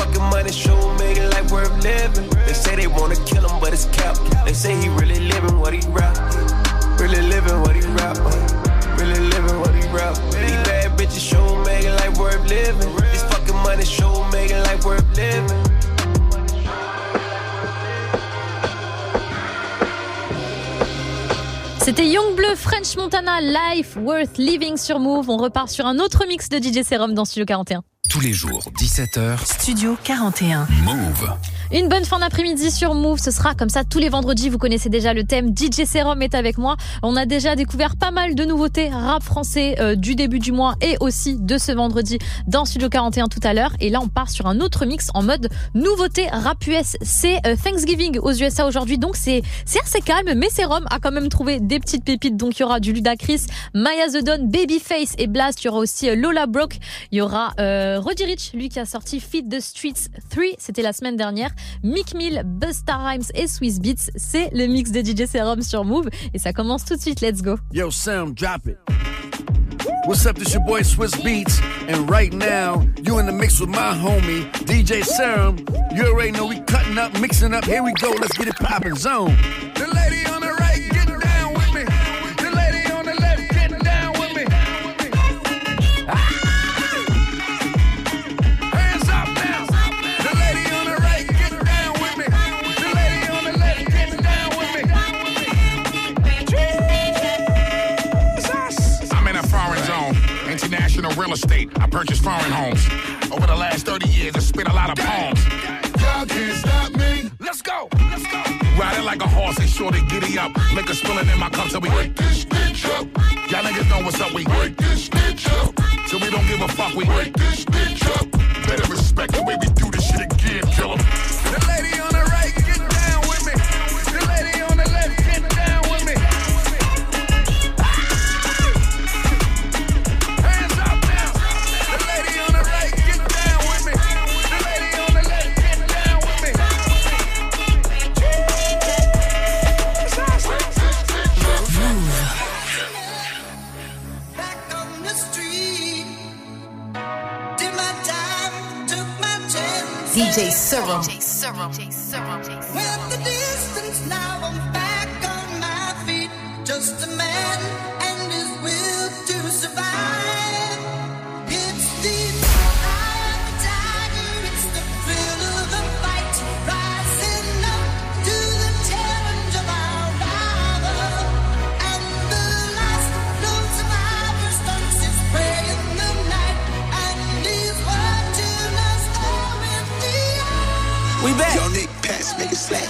C'était Young Bleu French Montana Life Worth Living sur Move. On repart sur un autre mix de DJ Serum dans Studio 41. Tous les jours, 17h, Studio 41. Move. Une bonne fin d'après-midi sur Move, ce sera comme ça tous les vendredis. Vous connaissez déjà le thème. DJ Serum est avec moi. On a déjà découvert pas mal de nouveautés rap français euh, du début du mois et aussi de ce vendredi dans Studio 41 tout à l'heure. Et là, on part sur un autre mix en mode nouveauté rap US. C'est euh, Thanksgiving aux USA aujourd'hui, donc c'est c'est assez calme. Mais Serum a quand même trouvé des petites pépites. Donc il y aura du Ludacris, Maya The Don, Babyface et Blast. Il y aura aussi euh, Lola Broke. Il y aura Roddy Rich, lui qui a sorti Feed the Streets 3. C'était la semaine dernière. Mick Mill, Busta Rhymes et Swiss Beats. C'est le mix de DJ Serum sur Move. Et ça commence tout de suite. Let's go. Yo, Sam, drop it. What's up? This your boy Swiss Beats, and right now you in the mix with my homie DJ Serum. You already know we cutting up, mixing up. Here we go. Let's get it poppin'. Zone. The lady on the right, real estate. I purchased foreign homes. Over the last 30 years, I spit a lot of poems. Y'all can't stop me. Let's go. Let's go. Riding like a horse, they sure they giddy up. Liquor spilling in my cup, so we break this bitch up. Y'all niggas know what's up, we break this bitch up. So we don't give a fuck, we break this bitch up. Better respect the way we do this shit again, kill 'em. The lady on the chance. DJ Serum. Went the distance, now I'm back on my feet. Just a man it slap.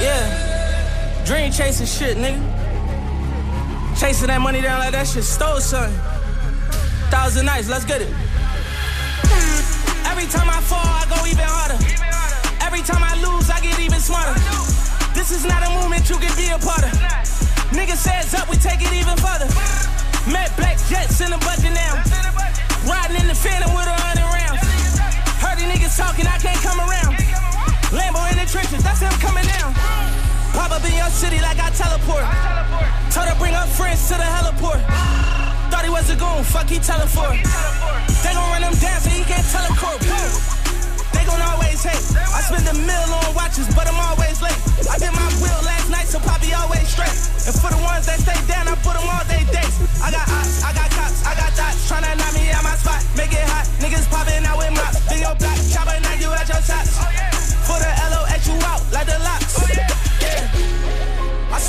Yeah. Dream chasing shit, nigga. Chasing that money down like that shit stole something. Thousand nights, let's get it. Every time I fall, I go even harder. Every time I lose, I get even smarter. This is not a movement you can be a part of. Nigga says up, we take it even further. Met black jets in the budget now. Riding in the phantom with a hundred rounds. Heard these niggas talking, I can't come around. Lambo in the trenches, that's him coming down. Pop up in your city like I teleport. Told her bring her friends to the heliport. Thought he was a goon, fuck he for. They gon' run him down so he can't teleport. They gon' always hate. I spend a mill on watches, but I'm always late. I did my will last night, so Poppy always straight. And for the ones that stay down, I put them all day days. I got ops, I got cops, I got dots, tryna knock me out my spot. Make it hot, niggas popping out with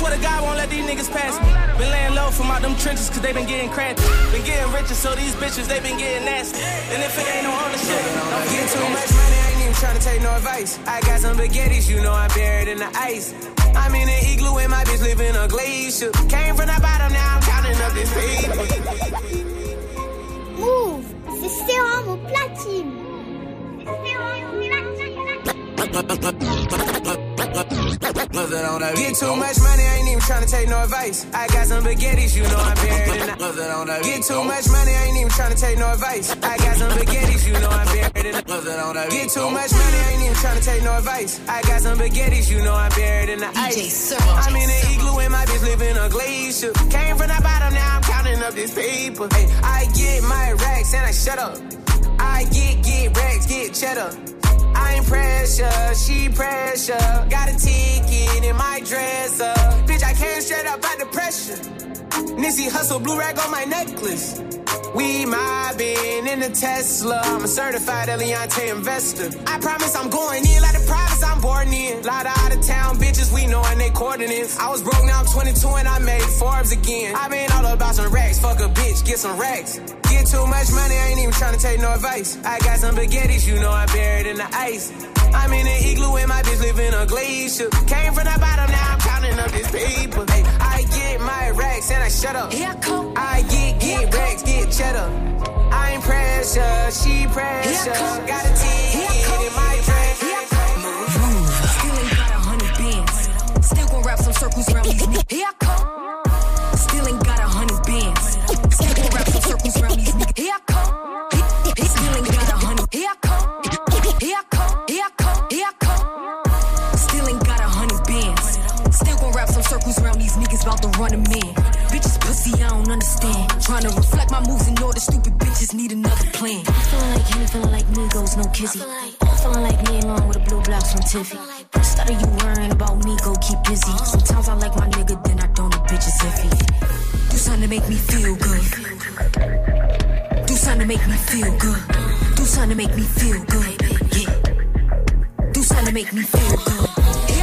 swear to God, won't let these niggas pass me. Been laying low from out them trenches, cause they been getting. Been getting richer, so these bitches, they been getting nasty. And if it ain't no ownership, don't get too much money, I ain't even tryna take no advice. I got some baguettes, you know I'm buried in the ice. I'm in an igloo and my bitch live in a glacier. Came from the bottom, now I'm counting up this. Move, c'est sérum au platine. Get too much money, I ain't even tryna take no advice. I got some baguettes, you know I'm buried in the Get too much money, I ain't even tryna take no advice. I got some baguettes, you know I'm buried in the Get too much money, I ain't even tryna take no advice. I got some baguettes, you know I'm buried in the ice. I'm in an igloo and my bitch live in a glacier. Came from the bottom, now I'm counting up this paper. Hey, I get my racks and I shut up. I get, get racks, get cheddar. I'm pressure, she pressure. Got a ticket in my dresser. Bitch, I came straight up out the pressure. Nissy hustle, blue rag on my necklace. We mobbing in the Tesla. I'm a certified Eliante investor. I promise I'm going in like the promise I'm born in. Lot of out of town bitches we knowin' they coordinates. I was broke now I'm 22 and I made Forbes again. I been all about some racks. Fuck a bitch, get some racks. Get too much money, I ain't even tryna take no advice. I got some baguettes, you know I'm buried in the ice. I'm in an igloo and my bitch live in a glacier. Came from the bottom, now I'm counting up this paper. Hey, I get my racks and I shut up. Here I come. I get get racks, get cheddar. I ain't pressure, she pressure. Got a ticket in my dress. Still ain't got a hundred bands. Still gon' wrap some circles around me. Here I come. Kizzy. Feeling like me along with the blue blocks from Tiffy. Instead of you worrying about me, go keep busy. Sometimes I like my nigga, then I don't. The bitch is iffy. Do something to make me feel good. Do something to make me feel good. Do something to make me feel good. Yeah. Do something to make me feel good.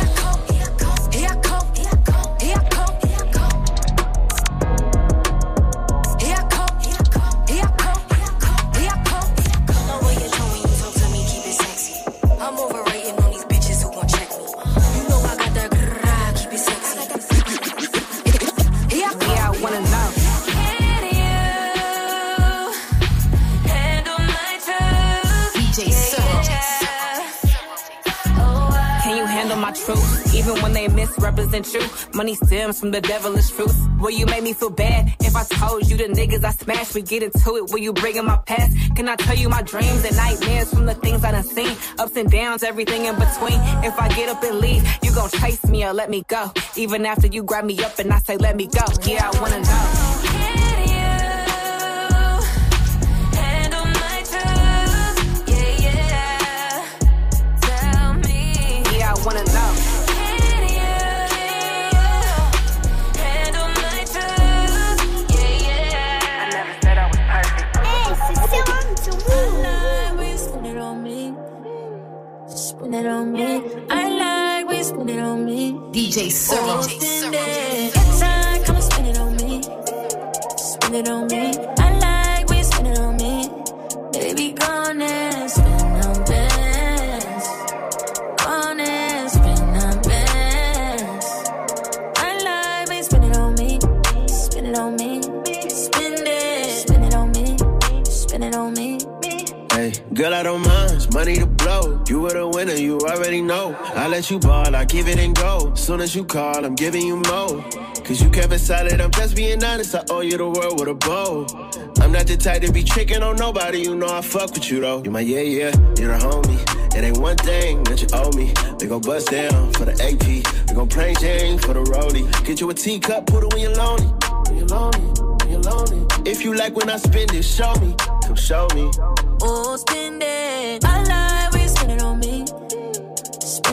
Misrepresent you, money stems from the devilish truth. Will you make me feel bad if I told you the niggas I smashed? We get into it. Will you bring in my past? Can I tell you my dreams and nightmares from the things I done seen? Ups and downs, everything in between. If I get up and leave, you gon' chase me or let me go. Even after you grab me up and I say let me go. Yeah, I wanna know. Spend it on me. I like we spend it on me. DJ Serum. Oh, spend it. Good time, come and spend it on me. Spend it on me. I like we spend it on me. Baby, gone and spend on bands. Gone and spend on bands. I like we spend it on me. Spend it on me. Spend it. Spend it on me. Spend it on me. Hey, girl, I don't mind. It's money to blow. You were the winner, you already know. I let you ball, I give it and go. Soon as you call, I'm giving you more. Cause you kept it solid, I'm just being honest. I owe you the world with a bow. I'm not the type to be tricking on nobody, you know I fuck with you though. You my yeah, yeah, you're the homie. It ain't one thing that you owe me. We gon' bust down for the AP. We gon' play Jane for the rollie. Get you a teacup, put it when you're lonely. When you're lonely, when you're lonely. If you like when I spend it, show me. Come show me. Oh, spend it.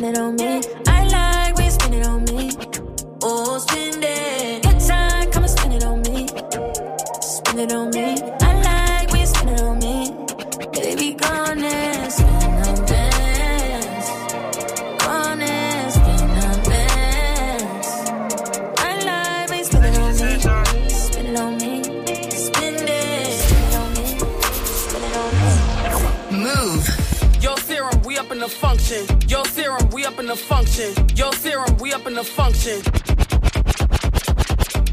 Spend it on me. I like when you spend it on me. Oh, spend it. Good time, come and spend it on me. Spend it on me. Function. Yo, serum, we up in the function.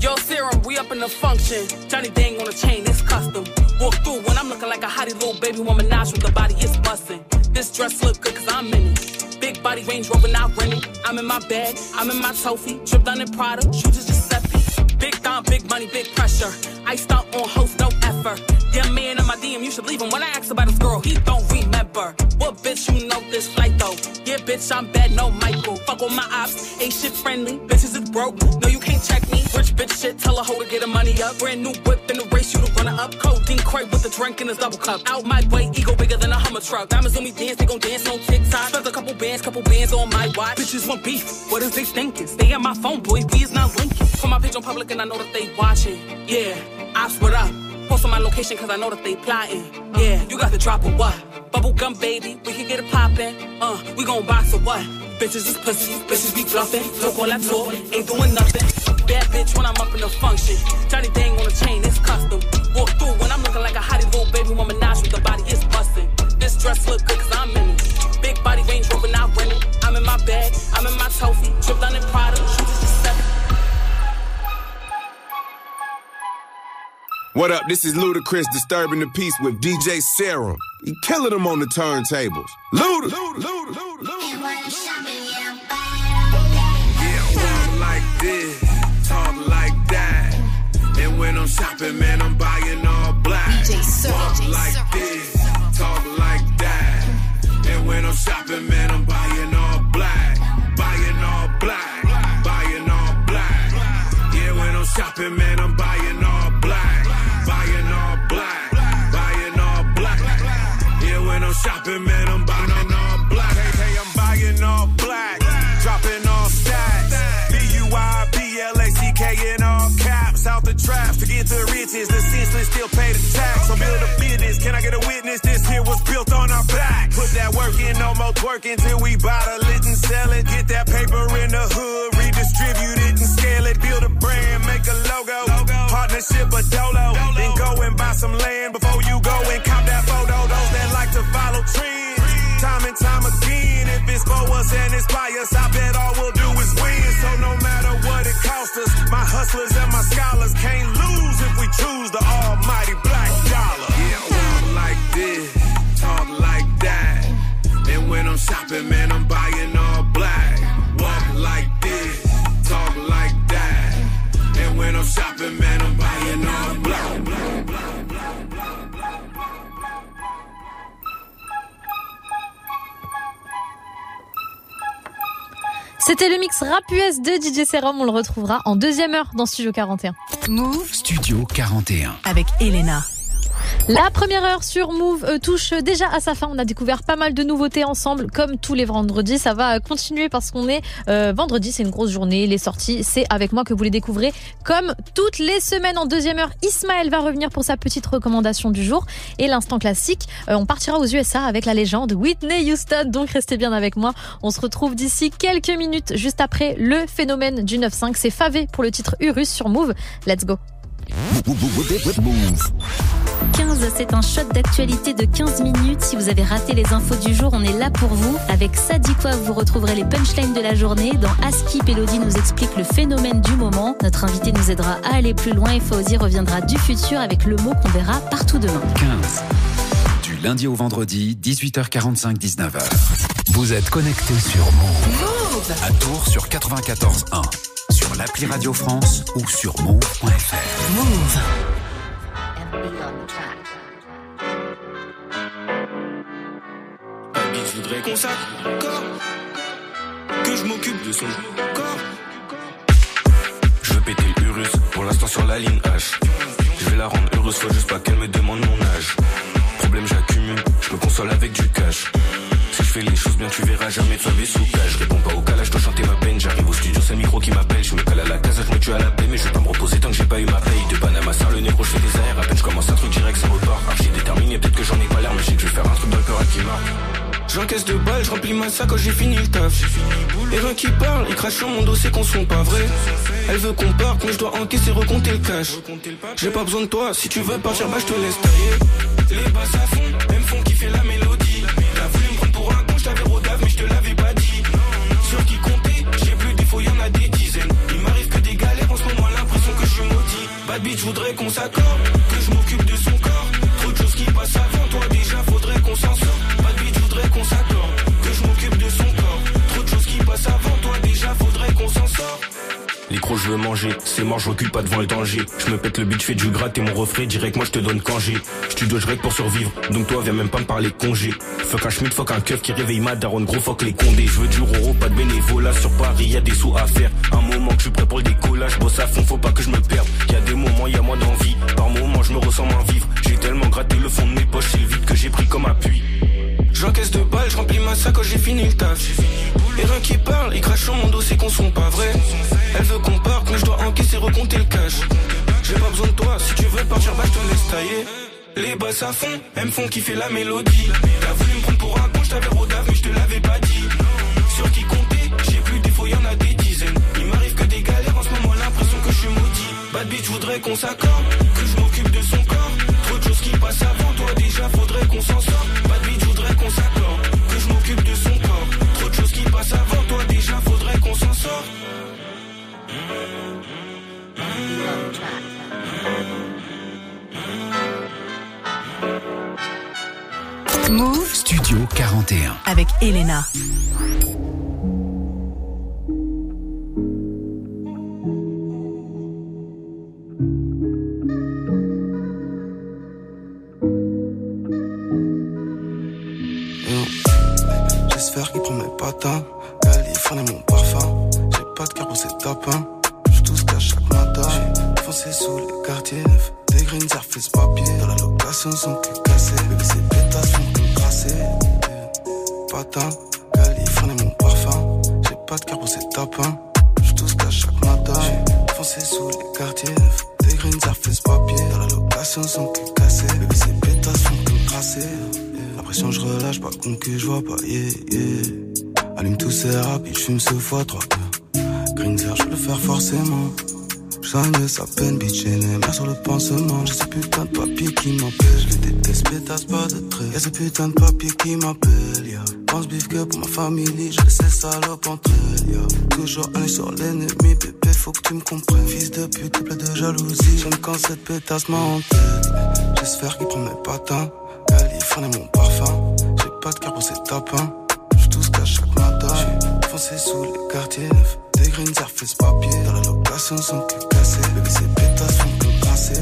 Yo, serum, we up in the function. Johnny Dang on the chain, it's custom. Walk through when I'm looking like a hottie little baby woman, Nash with the body, it's bustin'. This dress look good cause I'm in it. Big body Range Rover, not renting. I'm in my bag, I'm in my trophy. Tripped down in Prada, shoes is Giuseppe. Big Dom, big money, big pressure. Iced out on host, no effort. Yeah, man in my DM, you should leave him. When I ask about his girl, he don't remember. What bitch, you know this flight though? Yeah, bitch, I'm bad, no Michael. Fuck on my ops, ain't shit friendly. Bitches is broke, no, you can't check me. Rich bitch shit, tell a hoe to get her money up. Brand new whip in the race, you the runner up. Codeine crate with the drink in his double cup. Out my way, ego bigger than a Hummer truck. Diamonds on me dance, they gon' dance on TikTok. Spent a couple bands, couple bands on my watch. Bitches want beef, what is they thinking? Stay on my phone, boy, we is not linking. Put my page on public and I know that they watching. Yeah, ops, what up? Post on my location cause I know that they plotting. Yeah, you got the drop or what? Bubble gum baby, we can get it poppin'. Uh, we gon' box or what? Bitches is pussy, bitches be bluffing. Talk all that talk, ain't doing nothing. Bad bitch when I'm up in the function. Johnny Dang on the chain, it's custom. Walk through when I'm looking like a hottie little baby woman, Nash with the body is bustin'. This dress look good cause I'm in it. Big body Range Rover, not renting. I'm in my bag, I'm in my trophy. Trip down in Prada, What up? This is Ludacris disturbing the peace with DJ Serum. He killing them on the turntables. Luda. Yeah, walk like this, talk like that. And when I'm shopping, man, I'm buying all black. DJ Serum. Walk like this, talk like that. And when I'm shopping, man, I'm buying all black. Buying all black, buying all black. Yeah, when I'm shopping, man, I'm buying shopping, man, I'm buying all black. Hey, hey, I'm buying all black. Dropping all stacks. B-U-I-B-L-A-C-K in all caps. Out the traps to get the riches. The senseless still pay the tax. I'm build a business. Can I get a witness? This here was built on our back. Put that work in, no more twerking till we bottle it and sell it. Get that paper in the hood, redistribute it and scale it. Build a brand, make a logo. Partnership C'était le mix rap US de DJ Serum. On le retrouvera en deuxième heure dans Studio 41. Move Studio 41. Avec Elena. La première heure sur Move euh, touche déjà à sa fin. On a découvert pas mal de nouveautés ensemble, comme tous les vendredis. Ça va continuer parce qu'on est euh, vendredi, c'est une grosse journée. Les sorties, c'est avec moi que vous les découvrez. Comme toutes les semaines en deuxième heure, Ismaël va revenir pour sa petite recommandation du jour. Et l'instant classique, euh, on partira aux USA avec la légende Whitney Houston. Donc restez bien avec moi. On se retrouve d'ici quelques minutes, juste après le phénomène du 9-5. C'est Favé pour le titre Urus sur Move. Let's go. 15, c'est un shot d'actualité de 15 minutes. Si vous avez raté les infos du jour, on est là pour vous. Avec ça dit quoi, vous retrouverez les punchlines de la journée. Dans Aski, Elodie nous explique le phénomène du moment. Notre invité nous aidera à aller plus loin et Fauzi reviendra du futur avec le mot qu'on verra partout demain. 15. Du lundi au vendredi, 18h45, 19h. Vous êtes connecté sur Move. À Tours sur 94.1. Sur l'appli Radio France ou sur move.fr. Move. Je voudrais qu'on s'accorde, que je m'occupe de son corps. Je veux péter l'Urus, pour l'instant sur la ligne H. Je vais la rendre heureuse, faut juste pas qu'elle me demande mon âge. Problème j'accumule, je me console avec du cash. Je fais les choses bien, tu verras jamais de favé sous cage. Je réponds pas au calage, je dois chanter ma peine. J'arrive au studio, c'est le micro qui m'appelle. Je me cale à la case, je me tue à la paix, mais je vais pas me reposer tant que j'ai pas eu ma paye. De Panama, ça le négro, je fais des airs. À peine je commence un truc direct, ça repart. Archi déterminé, peut-être que j'en ai pas l'air, mais je sais que je vais faire un truc dans le cœur à qui marque. J'encaisse de balles, je remplis ma sac quand j'ai fini le taf. Les gens qui parlent, ils crachent sur mon dos, c'est qu'on sont pas vrais. Elle veut qu'on parte, mais je dois encaisser, recompter le cash. J'ai pas besoin de toi, si tu veux partir, bah je te laisse tailler. Les basses à fond, elles me font kiffer la mélodie. Je voudrais qu'on s'accorde, Je veux manger, c'est mort, je recule pas devant le danger. Je me pète le je fais du gratte et mon refrain direct, moi je te donne congé. Je règle pour survivre, donc toi viens même pas me parler congé. Fuck un schmidt, fuck un keuf qui réveille ma daronne, gros fuck les condés. Je veux du roro, pas de bénévolat sur Paris, y a des sous à faire. Un moment que je suis prêt pour le décollage, bosse à fond, faut pas que je me perde. Y a des moments, y a moins d'envie, par moments je me ressens moins vivre. J'ai tellement gratté le fond de mes poches, c'est le vide que j'ai pris comme appui. J'encaisse de balles, je remplis ma sac quand j'ai fini le taf. Les gens qui parlent, ils crachent sur mon dos, c'est qu'on sont pas vrais. Elle veut qu'on parte, mais je dois encaisser, recompter le cash. J'ai pas besoin de toi, si tu veux partir, bah je te laisse taillé. Les basses à fond, elles me font kiffer la mélodie. T'as voulu me prendre pour un con, je t'avais rodave, mais je te l'avais pas dit. Sur qui compter, j'ai plus des fois, y en a des dizaines. Il m'arrive que des galères, en ce moment l'impression que je suis maudit. Bad bitch, voudrais qu'on s'accorde, que je m'occupe de son corps. Trop de choses qui passent avant toi, déjà faudrait qu'on s'en Move Studio 41. Avec Elena. Fois trois je le faire forcément. J'soigne sa peine, bitch, et les mains sur le pansement. J'ai ce putain de papier qui m'empêche. Je les déteste, pétasse pas de trait. Y'a ce putain de papier qui m'appelle, ya. Pense bif que pour ma famille, je laisse ces salopes entre elles. Toujours un sur l'ennemi, bébé, faut que tu me comprennes. Fils de pute, plein de jalousie. J'aime quand cette pétasse m'a en tête. J'espère qu'il prend mes patins. Californie mon parfum. J'ai pas de cœur pour ces tapins. Foncé sous les quartiers. Des green surface papier. Dans la location, son cul cassé. Bébé, ces pétasses font que crasser.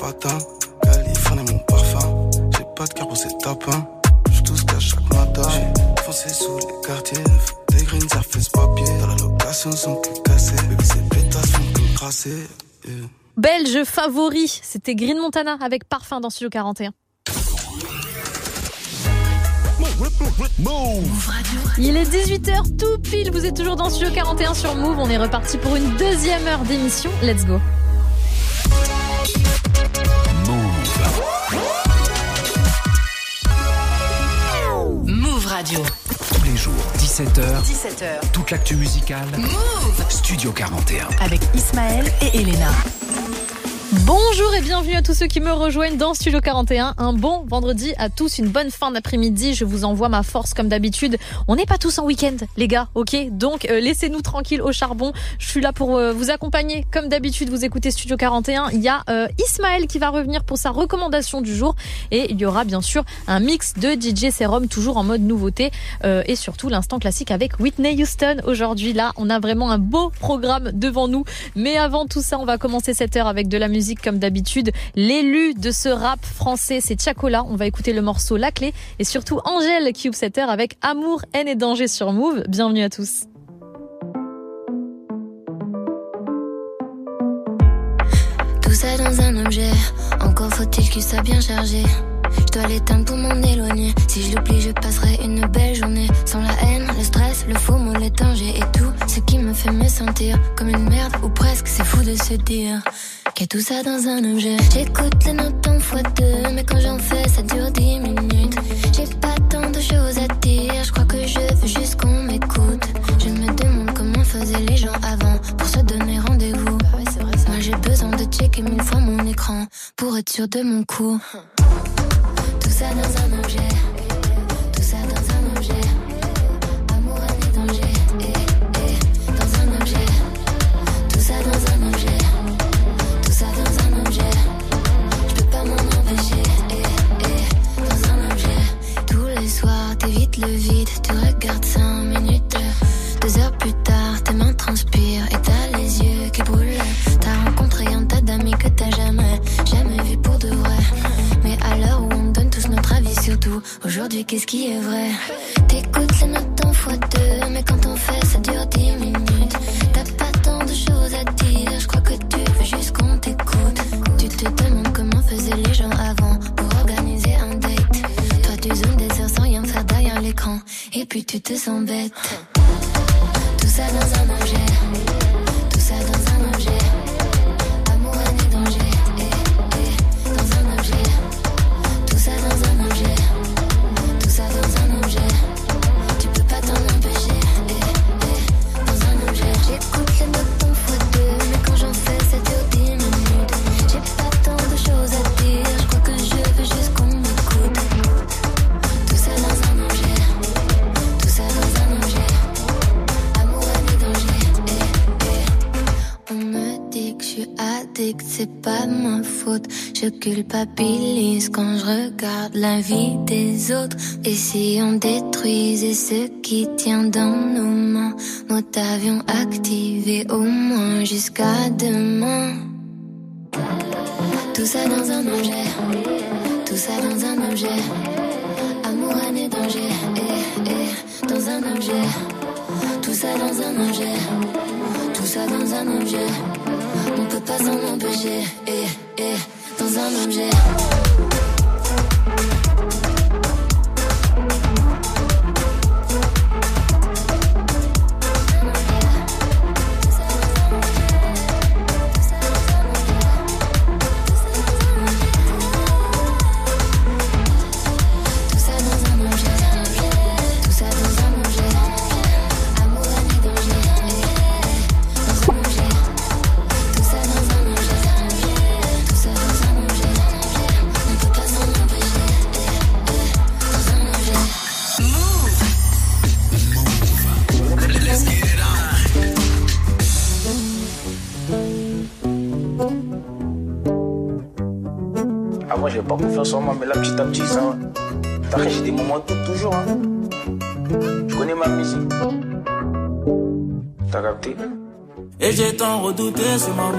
Patin. Californie mon parfum. J'ai pas de cœur pour ces tapins. J'suis tout ce chaque matin. J'suis foncé sous les quartiers. Des green surface papier. Dans la location, son cul cassé. Bébé, ces pétasses font que. Yeah. Belge favori, c'était Green Montana avec Parfum dans Studio 41. Il est 18h tout pile, vous êtes toujours dans Studio 41 sur Move, on est reparti pour une deuxième heure d'émission, let's go. Move Radio. Tous les jours, 17h. 17h. Toute l'actu musicale. Move Studio 41. avec Ismaël et Elena. Bonjour et bienvenue à tous ceux qui me rejoignent dans Studio 41. Un bon vendredi à tous, une bonne fin d'après-midi. Je vous envoie ma force comme d'habitude. On n'est pas tous en week-end, les gars, ok? Donc euh, laissez-nous tranquilles au charbon. Je suis là pour euh, vous accompagner comme d'habitude. Vous écoutez Studio 41. Il y a euh, Ismaël qui va revenir pour sa recommandation du jour et il y aura bien sûr un mix de DJ Serum toujours en mode nouveauté et surtout l'instant classique avec Whitney Houston. Aujourd'hui là, on a vraiment un beau programme devant nous. Mais avant tout ça, on va commencer cette heure avec de la musique comme d'habitude. L'élu de ce rap français, c'est Chacola. On va écouter le morceau La Clé et surtout Angèle qui ouvre cette heure avec Amour, haine et danger sur Move. Bienvenue à tous. Tout ça dans un objet, encore faut-il qu'il soit bien chargé. Je dois l'éteindre pour m'en éloigner. Si je l'oublie, je passerai une belle journée. Sans la haine, le stress, le faux mot, les dangers et tout ce qui me fait me sentir comme une merde ou presque. C'est fou de se dire qu'il y a tout ça dans un objet. J'écoute les notes en fois deux, mais quand j'en fais, ça dure dix minutes. J'ai pas tant de choses à dire, je crois que je veux juste qu'on m'écoute. Je me demande comment faisaient les gens avant pour se donner rendez-vous. Moi j'ai besoin de checker mille fois mon écran pour être sûr de mon coup. Tout ça dans un objet. Aujourd'hui qu'est-ce qui est vrai? T'écoutes les notes en fois deux, mais quand on fait ça dure dix minutes. T'as pas tant de choses à dire, je crois que tu veux juste qu'on t'écoute. Tu te demandes comment faisaient les gens avant pour organiser un date. Toi tu zoomes des heures sans rien faire derrière l'écran, et puis tu te sens bête. Tout ça dans un objet. Je culpabilise quand je regarde la vie des autres. Et si on détruisait ce qui tient dans nos mains, mode avion activé au moins jusqu'à demain. Tout ça dans un objet, tout ça dans un objet. Amour, année, danger, eh, eh, dans un objet. Tout ça dans un objet, tout ça dans un objet. Pas s'en empêcher, eh, eh, dans un objet.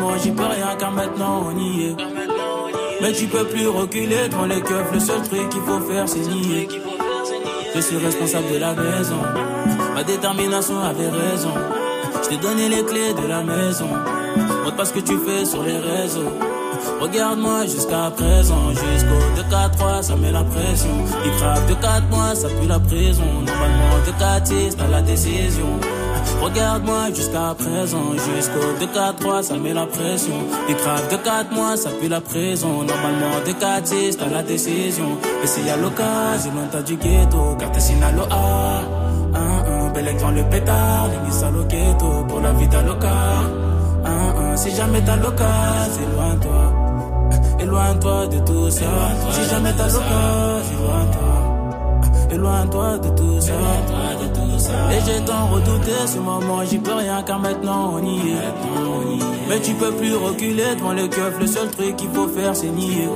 Moment, j'y peux rien car maintenant on y est. Mais tu peux plus reculer devant les keufs, le seul truc qu'il faut faire c'est nier. Je suis responsable de la maison, ma détermination avait raison. Je t'ai donné les clés de la maison, montre pas ce que tu fais sur les réseaux. Regarde-moi jusqu'à présent, jusqu'au 2-4-3, ça met la pression. Il craque de 4 mois, ça pue la prison. Normalement, de 4 6 t'as la décision. Regarde-moi jusqu'à présent, jusqu'au 2-4-3, ça met la pression. Il craque de 4 mois, ça pue la prison. Normalement, de 4 6 t'as la décision. Et s'il y a l'occasion, loin t'as du ghetto, car t'es Sinaloa. Un, un, bel dans le pétard, les à ghetto, pour la vie d'Aloca. Un, un, si jamais t'as l'occasion, éloigne-toi. Éloigne-toi de tout ça. Si jamais t'as l'occasion, éloigne-toi. Éloigne-toi de tout ça. Et j'ai tant redouté ce moment, j'y peux rien car maintenant on y est. Mais tu peux plus reculer devant les keufs, le seul truc qu'il faut faire c'est nier.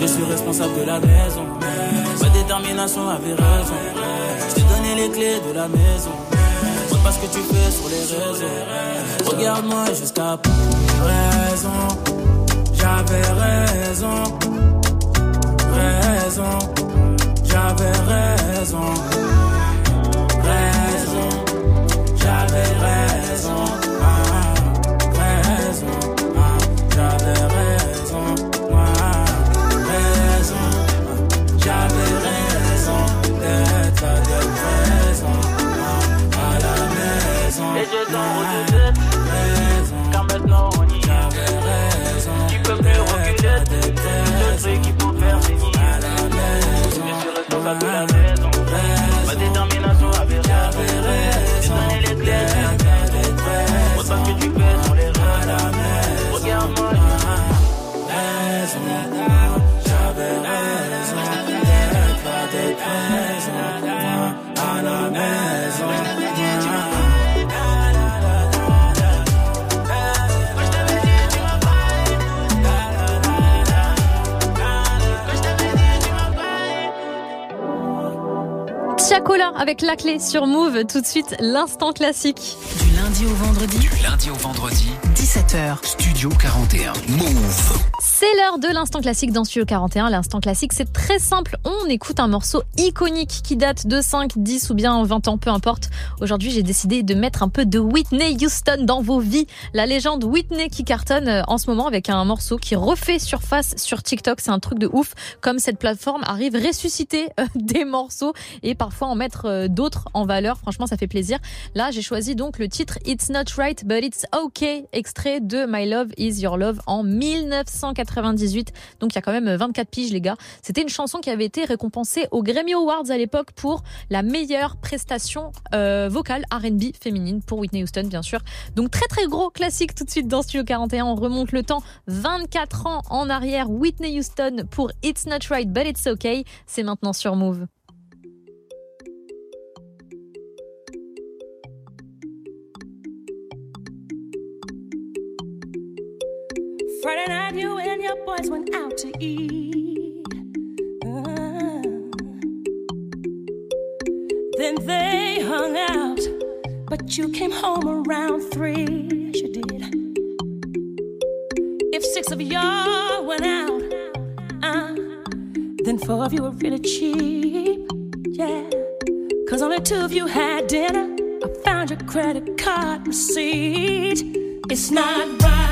Je suis responsable de la maison. Ma détermination avait raison. Je t'ai donné les clés de la maison. Montre pas ce que tu fais sur les réseaux. Regarde-moi jusqu'à raison. J'avais raison. Raison. J'avais. Raison. J'avais raison. Ah, raison. Ah, j'avais raison. Ah, raison. Ah, j'avais raison. D'être présent. Ah, à la maison. Et je t'en. Raison. Car maintenant, on y est. Raison. Tu peux plus reculer. Le truc qu'il faut faire. À maison. Je suis responsable de la maison. Avec la clé sur Move. Tout de suite, l'instant classique. Du lundi au vendredi, Du lundi au vendredi, 17h. Studio 41. Move. C'est l'heure de l'instant classique dans Studio 41. L'instant classique, c'est très simple. On écoute un morceau iconique qui date de 5, 10 ou bien 20 ans, peu importe. Aujourd'hui, j'ai décidé de mettre un peu de Whitney Houston dans vos vies. La légende Whitney qui cartonne euh, en ce moment avec un morceau qui refait surface sur TikTok. C'est un truc de ouf. Comme cette plateforme arrive ressusciter euh, des morceaux et parfois en mettre euh, d'autres en valeur. Franchement, ça fait plaisir. Là, j'ai choisi donc le titre It's Not Right, But It's Okay, extrait de My Love Is Your Love en 1998. Donc il y a quand même 24 piges, les gars. C'était une chanson qui avait été récompensée aux Grammy Awards à l'époque pour la meilleure prestation euh, vocale R&B féminine pour Whitney Houston, bien sûr. Donc très très gros classique tout de suite dans Studio 41. On remonte le temps 24 ans en arrière. Whitney Houston pour It's Not Right, But It's Okay. C'est maintenant sur Move. Friday night, you and your boys went out to eat. Uh, then they hung out, but you came home around three. Yes, you did. If six of y'all went out, uh, then four of you were really cheap. Yeah, cause only two of you had dinner. I found your credit card receipt. It's not right.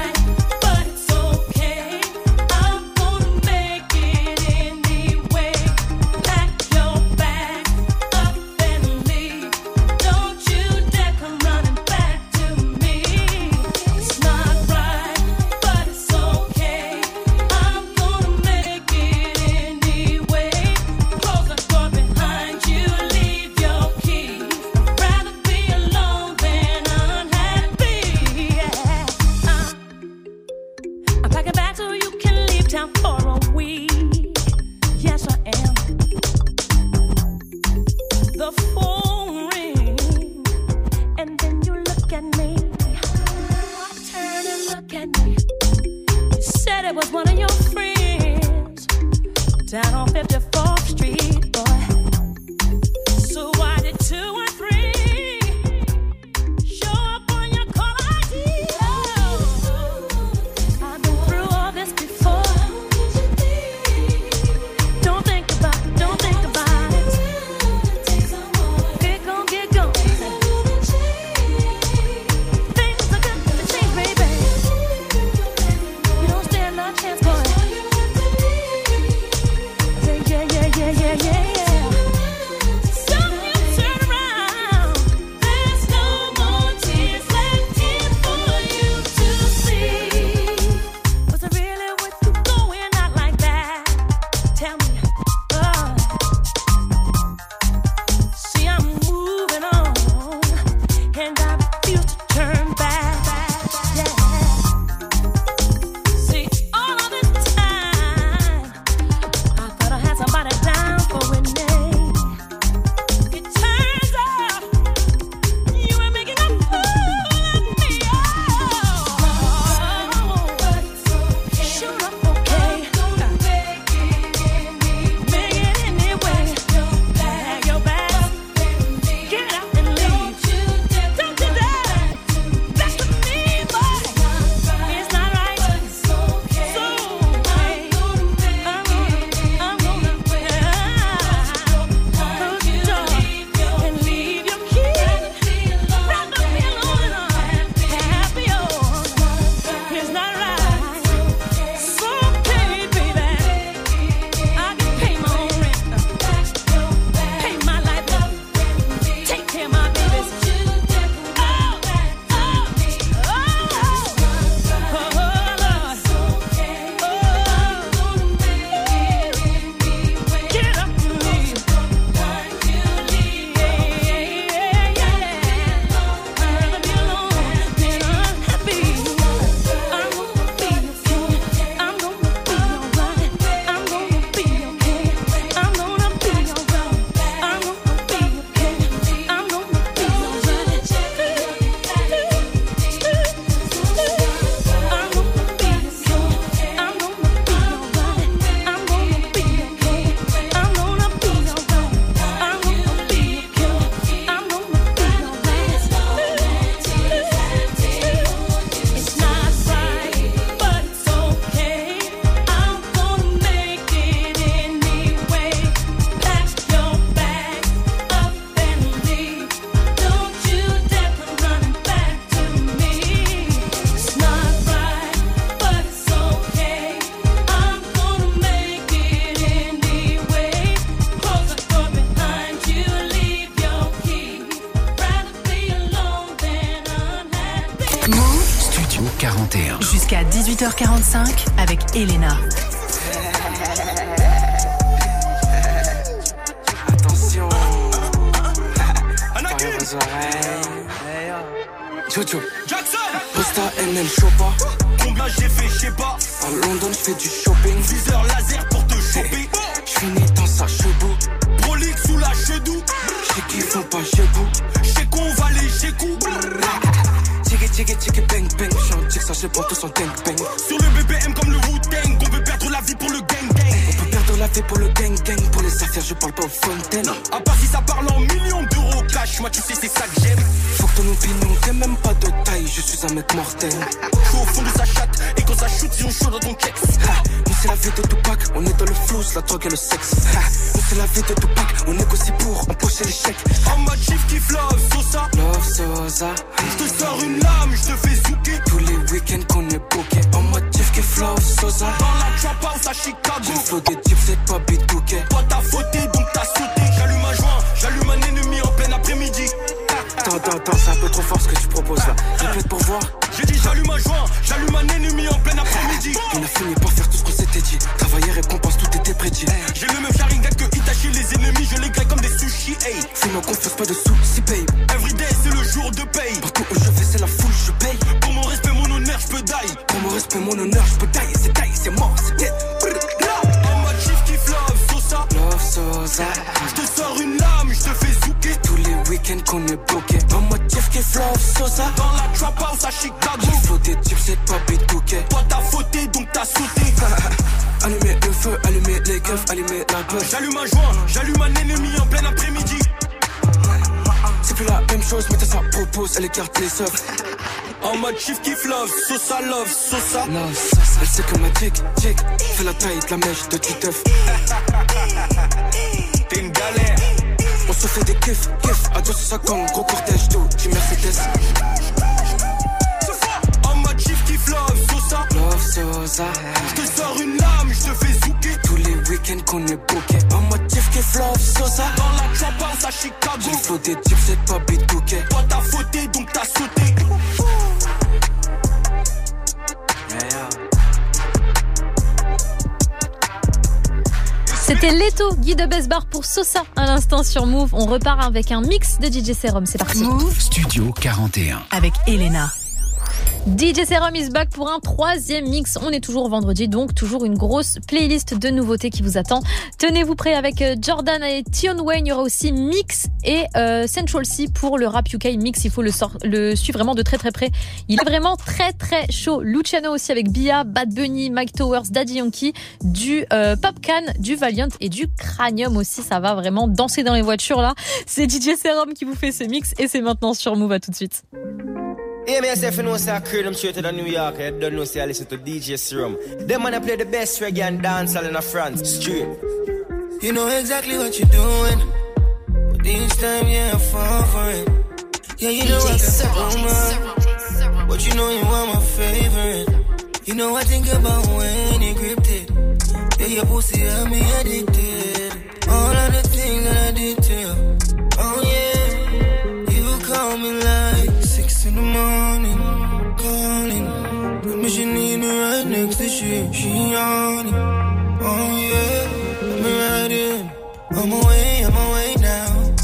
Jojo Jackson! Posta NL Chopa Combien j'ai fait je sais pas. À London je fais du shopping. Viseur laser pour te choper. Je finis dans sa chebou Brolique sous la chedou Chez qui font pas chez vous. Chez qu'on va les chez coup Tiki tiki tiki bang bang. J'suis un tic ça j'ai pas tout son bang bang. Sur le BBM comme le Wu-Tang fait pour le gang gang, pour les affaires, je parle pas aux fontaines. À part si ça parle en millions d'euros cash, moi tu sais c'est ça que j'aime. Faut que ton opinion, t'es même pas de taille, je suis un mec mortel. Je suis au fond de sa chatte, et quand ça shoot, ils ont chaud dans ton kex. Nous c'est la vie de Tupac, on est dans le flou, la drogue et le sexe. Nous c'est la vie de Tupac, on négocie pour empocher les chèques. En mode chief love, Sosa. Love Sosa. Je te sors une lame, je te fais zouker. Tous les week-ends qu'on est booké. En mode Sosa. Dans la trap house à Chicago. J'ai flow des types, c'est pas bitouké. Toi t'as fauté, donc t'as sauté. J'allume un joint, j'allume un ennemi en plein après-midi. Attends, attends, attends, c'est un peu trop fort ce que tu proposes là. Répète pour voir. J'ai dit j'allume un joint, j'allume un ennemi en plein après-midi. On a fini par faire tout ce qu'on s'était dit. Travailler, récompense, tout était prédit. J'ai le même sharingan que Itachi, les ennemis, je les grille comme des sushis, hey. Fais-moi confiance, pas de soucis, paye. Everyday, c'est le jour de paye. Partout où je vais, c'est la foule, je paye. Peux die. Pour mon respect, mon honneur, je peux tailler. C'est taille, c'est mort, c'est dead. En mode chief kiff love, Sosa. Love Sosa. Je te sors une lame, je te fais zouker. Tous les week-ends qu'on est bloqué. En mode chief kiff love Sosa. Dans la trap house à Chicago. J'ai des types, c'est pas bitouké. Toi t'as fauté, donc t'as sauté. Allumer le feu, allumer les keufs, allumer la bœuf. J'allume un joint, j'allume un ennemi en plein après-midi. C'est plus la même chose, mais ça propose, elle écarte les œufs. En mode chief kiff love, Sosa love, Sosa. Love Sosa. Elle sait que ma tic, tic, fait la taille de la mèche de Titeuf. T'es une galère. On se fait des kiffs, kiffs, à 250, gros cortège d'eau, du Mercedes. En mode chief kiff love, Sosa. Love Sosa. Je te sors une lame, je te fais zouker. Tous les week-ends qu'on est booké. En mode chief kiff love Sosa. Dans la trap house à Chicago. J'ai des types, c'est pas bitouké. Toi t'as fauté, donc t'as sauté. C'était Leto, Guy de Besbar pour Sosa à l'instant sur Move. On repart avec un mix de DJ Serum. C'est parti. Move Studio 41. avec Elena. DJ Serum is back pour un troisième mix. On est toujours vendredi, donc toujours une grosse playlist de nouveautés qui vous attend. Tenez-vous prêts avec euh, Jordan et Tion Wayne. Il y aura aussi Mix et euh, Central C pour le rap UK Mix. Il faut le suivre vraiment de très très près. Il est vraiment très très chaud. Luciano aussi avec Bia, Bad Bunny, Mike Towers, Daddy Yankee, du euh, Popcan, du Valiant et du Cranium aussi. Ça va vraiment danser dans les voitures là. C'est DJ Serum qui vous fait ce mix et c'est maintenant sur Move. À tout de suite. Yeah, me say if you know say I create them straight to the New York, you don't know say I listen to DJ Serum. Them man I play the best reggae and dancehall in France, straight. You know exactly what you're doing. But this time, yeah, I fall for it. Yeah, you know I got rumor. But you know you are my favorite. You know I think about when you gripped it. Yeah, your pussy had me addicted. All of the she. She on it. Oh yeah. Me right in. I'm away, I'm away now.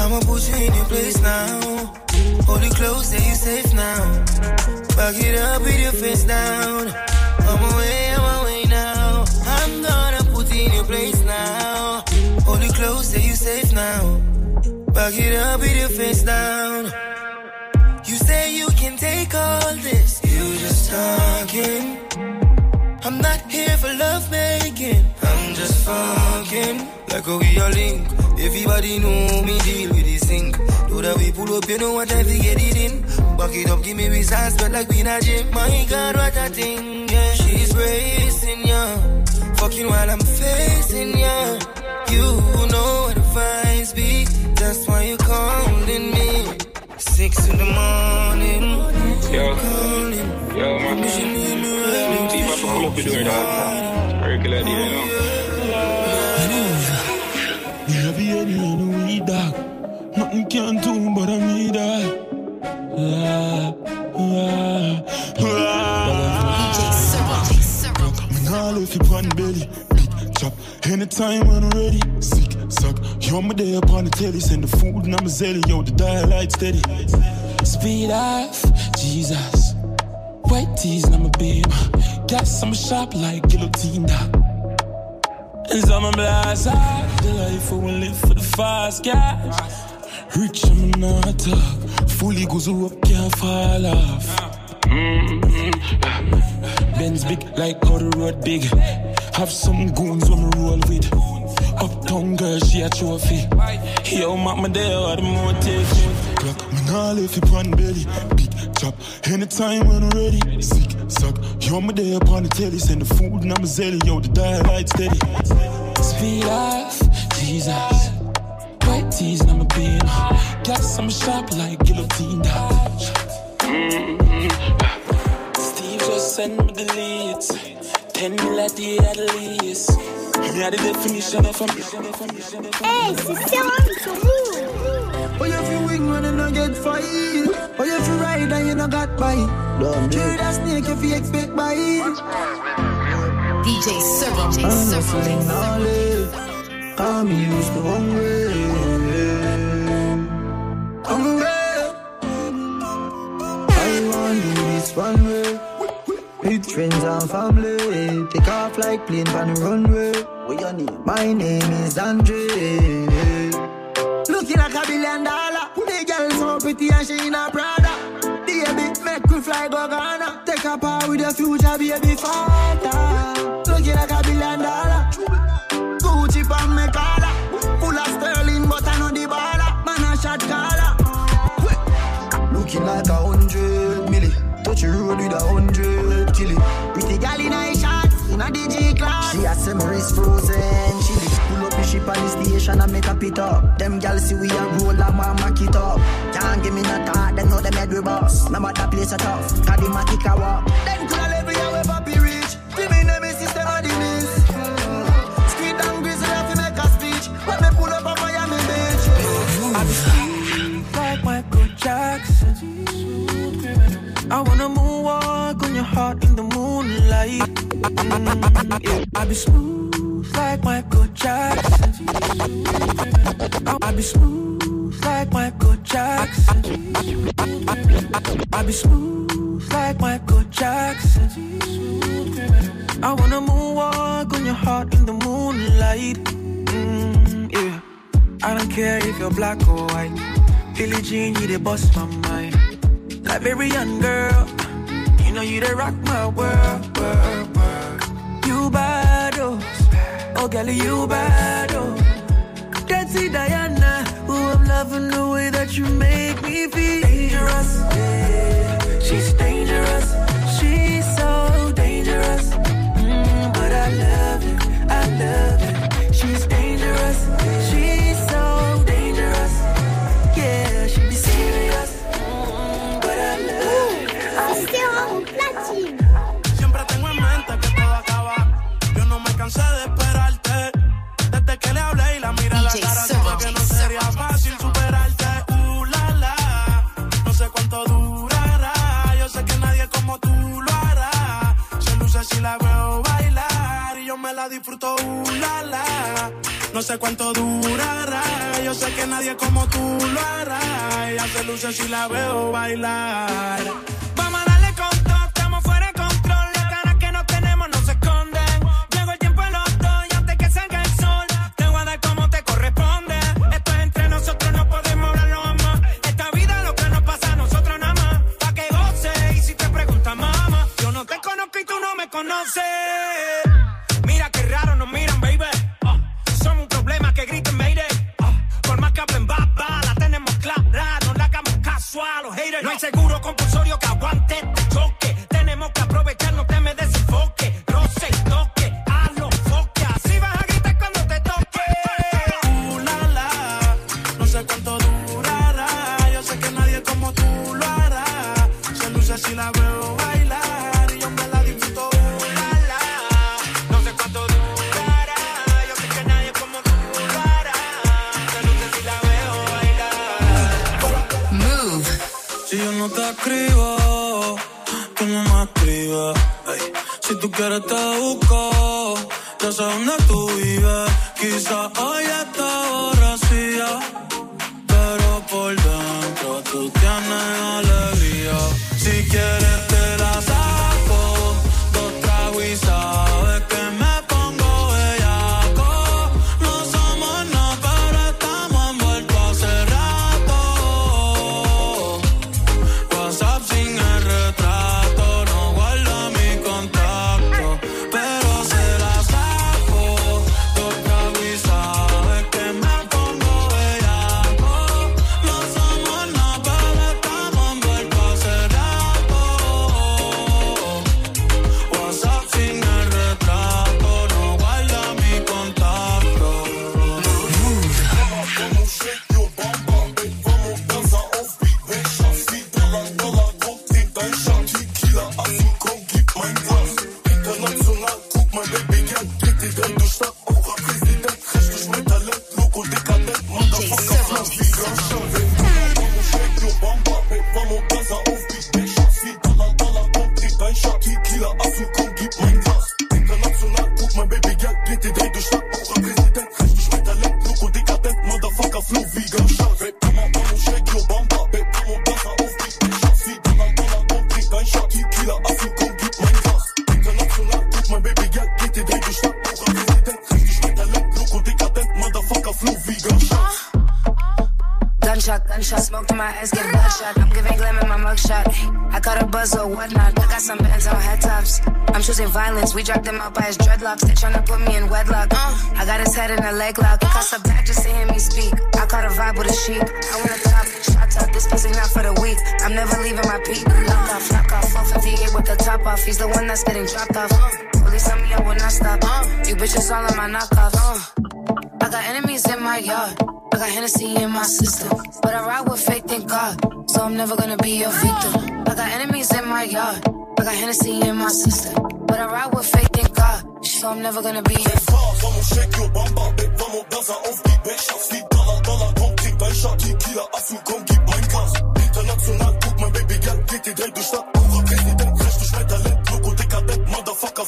I'ma put you in your place now. Hold you close, say you safe now. Back it up with your face down. I'm away, I'm away now. I'm gonna put in your place now. Hold you close, say you safe now. Back it up with your face down. You say you can take all this. You just talking. Fucking. Like a we link. Everybody know me deal with this thing. Do that we pull up, you know what I get it in. Back it up, give me results, but like we not gym. My God, what a thing, yeah. She's racing, yeah. Fucking while I'm facing, yeah. You know what the vibes be. That's why you calling me. Six in the morning. Yo. Calling. Yo, man. Promise you need me right See if I can pull up the door, dog. Regular day, you know. Have any on the weed dog. Nothing can do but I need that. Ah, ah, ah. Me nah left you on belly. Big chop. Anytime when I'm ready. Sick, suck. You're my day upon the telly. Send the food and I'm a zelly. Yo, the dial light steady. Speed off, Jesus. White tees and I'm a babe. Gas, I'm a shop like guillotine dog. Of blast out the life we live for the fast cash. Rich, I'm not talk. Fully goes up, can't fall off. Mm-hmm. Benz big like how road big. Have some goons when me roll with. Uptown girl, she a trophy. Yo, mama there, what the motive? Clock, me nah left it on belly. Big chop, anytime when I'm ready. Sick, suck, yo, me there upon the telly. Send the food and I'm a zelly, yo, the dial light steady. Speed off, Jesus. White tees and I'm a bean. Gas, I'm sharp like guillotine. Steve just sent me the leads. Ten mil at the at least. Had the definition of a Hey, c'est Serum sur Move. Oh, you feel wing when you no get fight. Oh, you feel ride and you no got bite. Don't True that snake if you expect bite. DJ Serum. I'm hustling knowledge. I'm used to hungry. Hungry. I want to do this one way. With friends and family. Take off like plane from the runway. What your name? My name is Andre. A billion dollar. The girl so pretty and she in a Prada. Baby, make we fly go Ghana. Take a part with your future baby father. Looking like a billion dollar. Gucci pan me collar. Full of sterling, but I know the baller. Man a shot caller. Looking like a hundred milli. Touch the road with a hundred killy. Pretty gal in a shot, in a DG class. She has some wrist frozen chili. On the station and make a up. Them see we a roll and mack it up. Can't give me no thought, them know them head boss. Place a tough, cause the a walk. Them papi reach. Give me name system the. Street and grizzly have to make a speech. When me pull up on Miami Beach. I be smooth like Michael Jackson. I wanna moonwalk on your heart in the moonlight. Mm. I be smooth like Michael Jackson. I, be smooth like Michael Jackson. I, be smooth like Michael Jackson. I wanna moonwalk on your heart in the moonlight. Mm, yeah. I don't care if you're black or white. Billie Jean, you the bust my mind. Young girl, you know you the rock my world, world, world. You bad, oh, oh girl, you bad, oh. It, Diana. Who I'm loving the way that you make me feel dangerous. Yeah. She's dangerous. She's so dangerous. Mm, but I love it. I love it. She's dangerous. She's cansé de esperarte. Desde que le hablé y la miré a la cara, supe que no sería fácil superarte. Uh, la, la. No sé cuánto durará. Yo sé que nadie como tú lo hará. Se luce si la veo bailar y yo me la disfruto. Uh, la, la. No sé cuánto durará. Yo sé que nadie como tú lo hará. Ella se luce si la veo bailar. Mira qué raro nos miran, baby. Ah, somos un problema que griten mayday. Ah, por más que hablen baba, la tenemos clara. No le hagamos caso a los haters. No hay seguro compulsorio que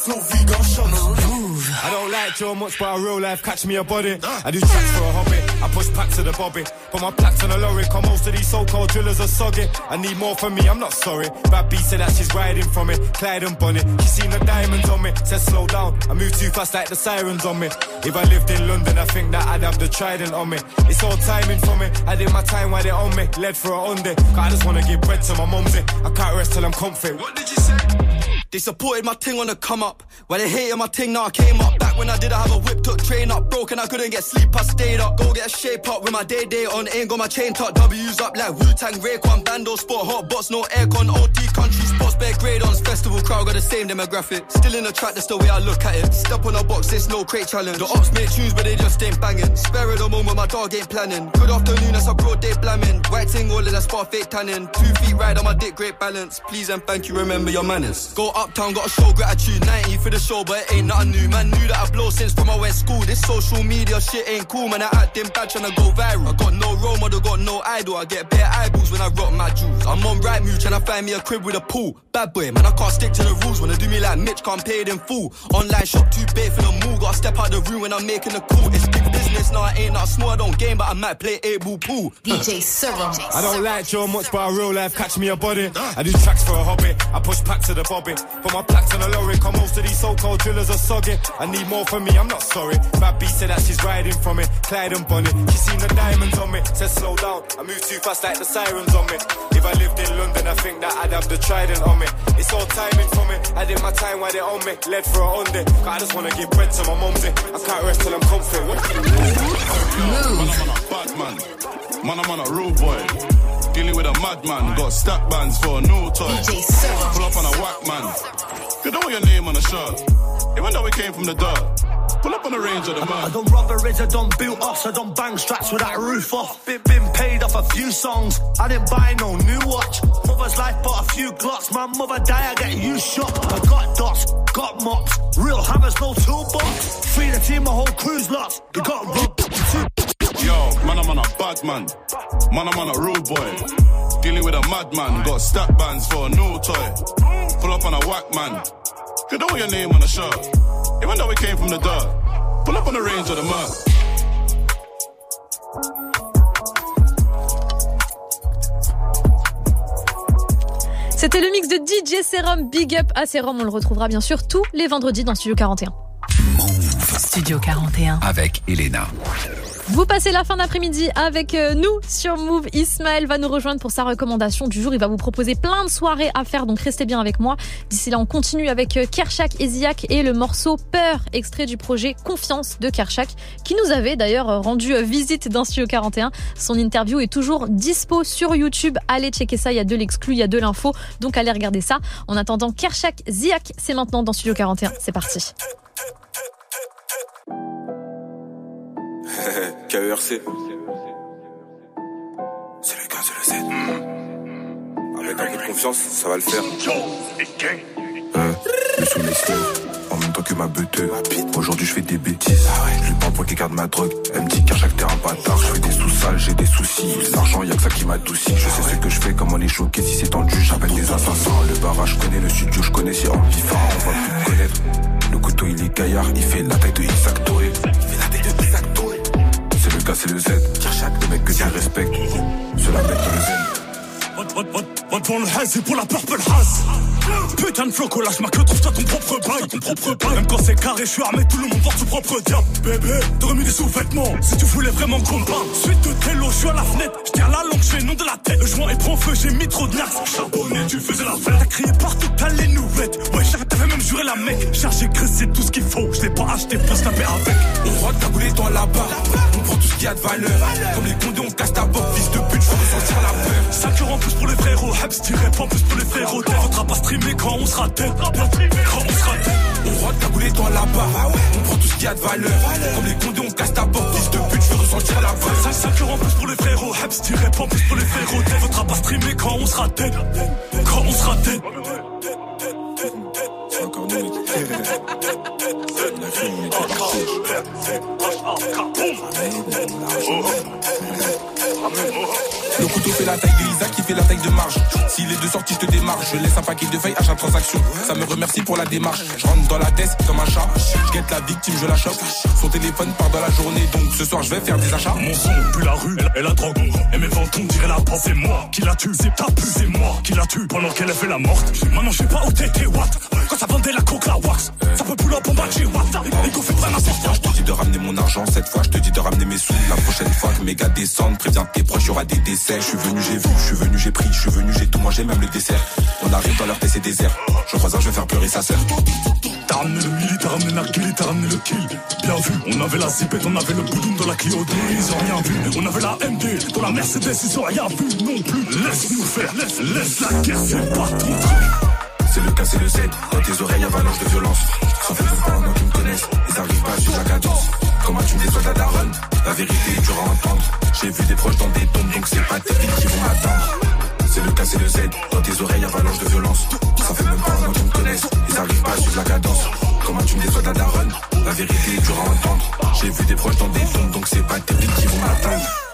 Flow, vegan, Schatz. I don't like Joe much, but in real life, catch me a body. I do tracks for a hobby. I push packs to the bobby. Put my plaques on a lorry. Come most of these so-called drillers are soggy. I need more from me, I'm not sorry. Bad B said that she's riding from it. Clyde and Bonnie. She seen the diamonds on me. Said slow down. I move too fast like the sirens on me. If I lived in London, I think that I'd have the trident on me. It's all timing for me. I did my time while they on me. Led for a. Cause I just wanna give bread to my mumsy. I can't rest till I'm comfy. What did you say? They supported my ting on the come up. While they hated my ting, now I came up. Back when I did, I have a whip, took train up. Broke and I couldn't get sleep, I stayed up. Go get a shape up with my day day on. Ain't got my chain tucked. W's up like Wu Tang, Rayquan, Bando, Sport, Hot Box, no aircon. OT country sports, bare grade ons. Festival crowd got the same demographic. Still in the track, that's the way I look at it. Step on a box, it's no crate challenge. The ops make tunes, but they just ain't banging. Spare the moment, my dog ain't planning. Good afternoon, that's a broad day blamming. White ting, all of that spot fake tanning. Two feet ride on my dick, great balance. Please and thank you, remember your manners. Go uptown, got a show gratitude. 90 for the show, but it ain't nothing new. Man knew that I blow since from I went school. This social media shit ain't cool, man. I acting bad tryna go viral. I got no role model, got no idol. I get bare eyeballs when I rock my jewels. I'm on right move, tryna find me a crib with a pool. Bad boy, man, I can't stick to the rules. Wanna do me like Mitch, can't pay it in full. Online shop too big for the move. Gotta step out the room when I'm making a call. It's big business now, I ain't not small, I don't game, but I might play eight ball pool. DJ Serum. I don't like Joe much, but in real life, catch me a body. I do tracks for a hobby. I push packs to the bobby. Put my plaques on a lorry. Come most of these so-called drillers are soggy. I need more from me, I'm not sorry. Bad B said that she's riding from it, Clyde and Bonnie. She seen the diamonds on me. Said slow down. I move too fast like the sirens on me. If I lived in London, I think that I'd have the trident on me. It's all timing for me. I did my time while they on me. Led for a Hyundai. Cause I just wanna give bread to my mumsy. Eh. I can't rest till I'm comfy. What? Move. Man, I'm on a bad man, man, I'm on a rude boy. Dealing with a madman, got stack bands for a new toy. Pull up on a whack man. You know your name on a shirt. Even though we came from the dirt. Pull up on the range of the man. I don't rub done rubberies, I done built ups, I done bang straps with that roof off. Been, been paid off a few songs, I didn't buy no new watch. Mother's life bought a few glocks, my mother die, I get you shot. I got dots, got mops, real hammers, no toolbox. Free the team, my whole crew's lost. You got robbed. Yo, man, I'm on a bad man. Man, I'm on a rude boy. Dealing with a madman, got stack bands for a new toy. Pull up on a whack man. You know your name on the shirt. Even though we came from the dirt. Pull up on the range of the mud. C'était le mix de DJ Serum. Big up à Serum. On le retrouvera bien sûr tous les vendredis dans Studio 41. Studio 41. Avec Elena. Vous passez la fin d'après-midi avec euh, nous sur Move. Ismaël va nous rejoindre pour sa recommandation du jour. Il va vous proposer plein de soirées à faire, donc restez bien avec moi. D'ici là, on continue avec euh, Kershak et et le morceau Peur, extrait du projet Confiance de Kershak, qui nous avait d'ailleurs euh, rendu visite dans Studio 41. Son interview est toujours dispo sur YouTube. Allez checker ça, il y a de l'exclu, il y a de l'info, donc allez regarder ça. En attendant, Kershak, Ziak, c'est maintenant dans Studio 41. C'est parti. KERC. C'est le cas, c'est le Z. Avec un peu de confiance, ça va le faire. Euh, le sous l'esclave, en même temps que ma beuteuse. Aujourd'hui je fais des bêtises. Je lui parle pour qu'il garde ma drogue. Elle me dit chaque terrain bâtard, je fais des sous-sales, j'ai des soucis. L'argent, y'a que ça qui m'adoucit. Je sais ce que je fais, comment les choquer. Si c'est tendu, j'appelle des assassins. Le barrage, je connais le studio, je connais si vivant, on va plus te connaître. Le couteau, il est gaillard, il fait la taille de Isaac. Il fait la taille de Isaac C'est le Z. Le mec que tu respectes. Cela met dans le zen. Va devant le haze et pour la purple haze. Putain de floco, lâche ma queue, trouve-toi ton propre bail. Ton propre bail. Même quand c'est carré, je suis armé, tout le monde porte son propre diable. Bébé, t'aurais mis des sous-vêtements si tu voulais vraiment qu'on. Suite de télo, je suis à la fenêtre, je tiens la langue, je nom de la tête. Le joint est prend feu, j'ai mis trop de nax. Charbonné, tu faisais la fête. T'as crié partout, t'as les nouvelles. Ouais, t'avais même juré la mec. Chargé, c'est tout ce qu'il faut. Je l'ai pas acheté pour se taper avec. On rentre cagoulé dans la barre. On prend tout ce qu'il y a de valeur. Comme les condés, on casse ta boque, fils de pute, ressentir la peur. 5 euros en plus pour les frérots, Hebs tiré pas en plus pour les frérots. T'es faudra pas streamer quand on sera dead. Quand on sera dead. On rentre cagoulé dans la barre. On prend tout ce qu'il y a de valeur. Comme les condés, on casse ta boque, fils de pute, je veux ressentir la peur. 5, 5 euros en plus pour les frérots, Hebs tiré pas en plus pour les frérots. T'es faudra pas streamer quand on sera dead. Quand on sera dead. Le couteau fait la taille de Isaac qui fait la taille de marge. S'il est de sortie, je te démarre. Je laisse un paquet de feuilles à chaque transaction. Ça me remercie pour la démarche. Je rentre dans la tête comme un chat. Je guette la victime, je la chope. Son téléphone part dans la journée, donc ce soir je vais faire des achats. Mon son pue la rue et la drogue. Et mes ventons dirait la porte. C'est moi qui la tue, c'est ta pu, c'est moi qui la tue pendant qu'elle a fait la morte. Maintenant je sais pas où t'étais, what? Quand ça vendait la coke, la wax. Ça peut up en bas, j'ai what? Les go fait pas quoi. Je te dis de ramener mon argent cette fois, je te dis de ramener mes sous. La prochaine fois que mes gars descendent, préviens tes proches, y aura des décès. Je suis venu, j'ai vu, je suis venu, j'ai pris, je suis venu, j'ai tout mangé, même le dessert. On arrive dans leur PC désert. Je crois un, je vais faire pleurer sa sœur. T'as ramené le mili, t'as ramené kill, t'as ramené le kill. Bien vu, on avait la zipette, on avait le boudoum dans la Clio ils ont rien vu. On avait la MD, dans la Mercedes, ils ont rien vu non plus. Laisse-nous faire, laisse, laisse la guerre, c'est pas ton truc. C'est le cas, c'est le Z. Dans tes oreilles, avalanche de violence. Ça fait longtemps pendant qu'ils me connaissent. Ils arrivent pas suivre la cadence. Comment tu me déçois de la daronne? La vérité est dure à entendre. J'ai vu des proches dans des tombes, donc c'est pas tes filles qui vont m'attendre. C'est le cas, c'est le Z. Dans tes oreilles, avalanche de violence. Ça fait même pas un an qu'ils me connaissent. Ils arrivent pas suivre la cadence. Comment tu me déçois de la daronne? La vérité est dure à entendre. J'ai vu des proches dans des tombes, donc c'est pas tes filles qui vont m'attendre.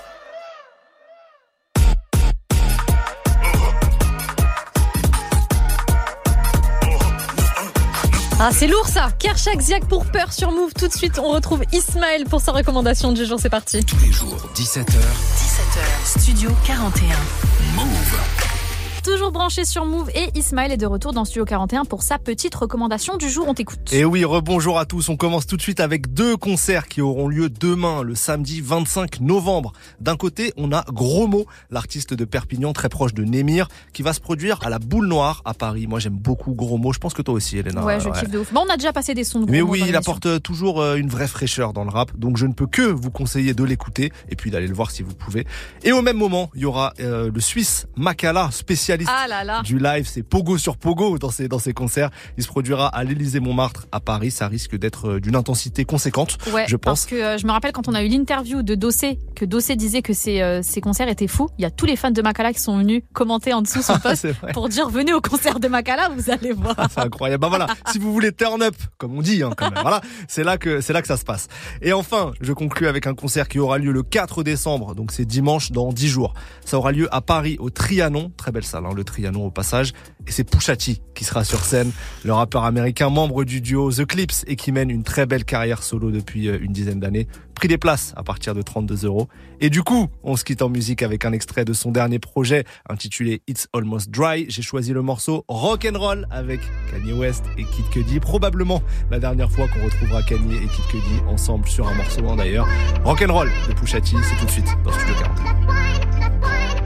Ah, c'est lourd ça Kershak Ziak pour peur sur Move. Tout de suite, on retrouve Ismaël pour sa recommandation du jour. C'est parti. Tous les jours, 17h. 17h, Studio 41. Move. Toujours branché sur Move et Ismaël est de retour dans Studio 41 pour sa petite recommandation du jour. On t'écoute. Et oui, rebonjour à tous. On commence tout de suite avec deux concerts qui auront lieu demain, le samedi 25 novembre. D'un côté, on a Gros Mot, l'artiste de Perpignan très proche de Némir, qui va se produire à la Boule Noire à Paris. Moi, j'aime beaucoup Gros Mot. Je pense que toi aussi, Elena. Ouais, je kiffe de ouf. Bon, on a déjà passé des sons de Gros Mais oui, il apporte toujours euh, une vraie fraîcheur dans le rap, donc je ne peux que vous conseiller de l'écouter et puis d'aller le voir si vous pouvez. Et au même moment, il y aura euh, le Suisse Makala, spécialiste Ah là là. du live, c'est Pogo sur Pogo dans ses dans ses concerts. Il se produira à l'Élysée Montmartre à Paris. Ça risque d'être euh, d'une intensité conséquente, Ouais, je parce pense. que euh, je me rappelle quand on a eu l'interview de Dossé, que Dossé disait que ses, euh, ses concerts étaient fous. Il y a tous les fans de Makala qui sont venus commenter en dessous son post C'est vrai. pour dire venez au concert de Makala, vous allez voir. C'est incroyable. Bah voilà, si vous voulez turn up, comme on dit, hein, quand même. Voilà, c'est là que c'est là que ça se passe. Et enfin, je conclue avec un concert qui aura lieu le 4 décembre, donc c'est dimanche dans 10 jours. Ça aura lieu à Paris au Trianon, très belle salle, hein, le Trianon au passage. Et c'est Pouchati qui sera sur scène, le rappeur américain, membre du duo The Clips et qui mène une très belle carrière solo depuis euh, une dizaine d'années. Prix des places à partir de 32 euros. Et du coup, on se quitte en musique avec un extrait de son dernier projet intitulé It's Almost Dry. J'ai choisi le morceau Rock and Roll avec Kanye West et Kid Cudi. Probablement la dernière fois qu'on retrouvera Kanye et Kid Cudi ensemble sur un morceau hein, d'ailleurs. Rock and Roll de Pushati, c'est tout de suite dans Studio 40.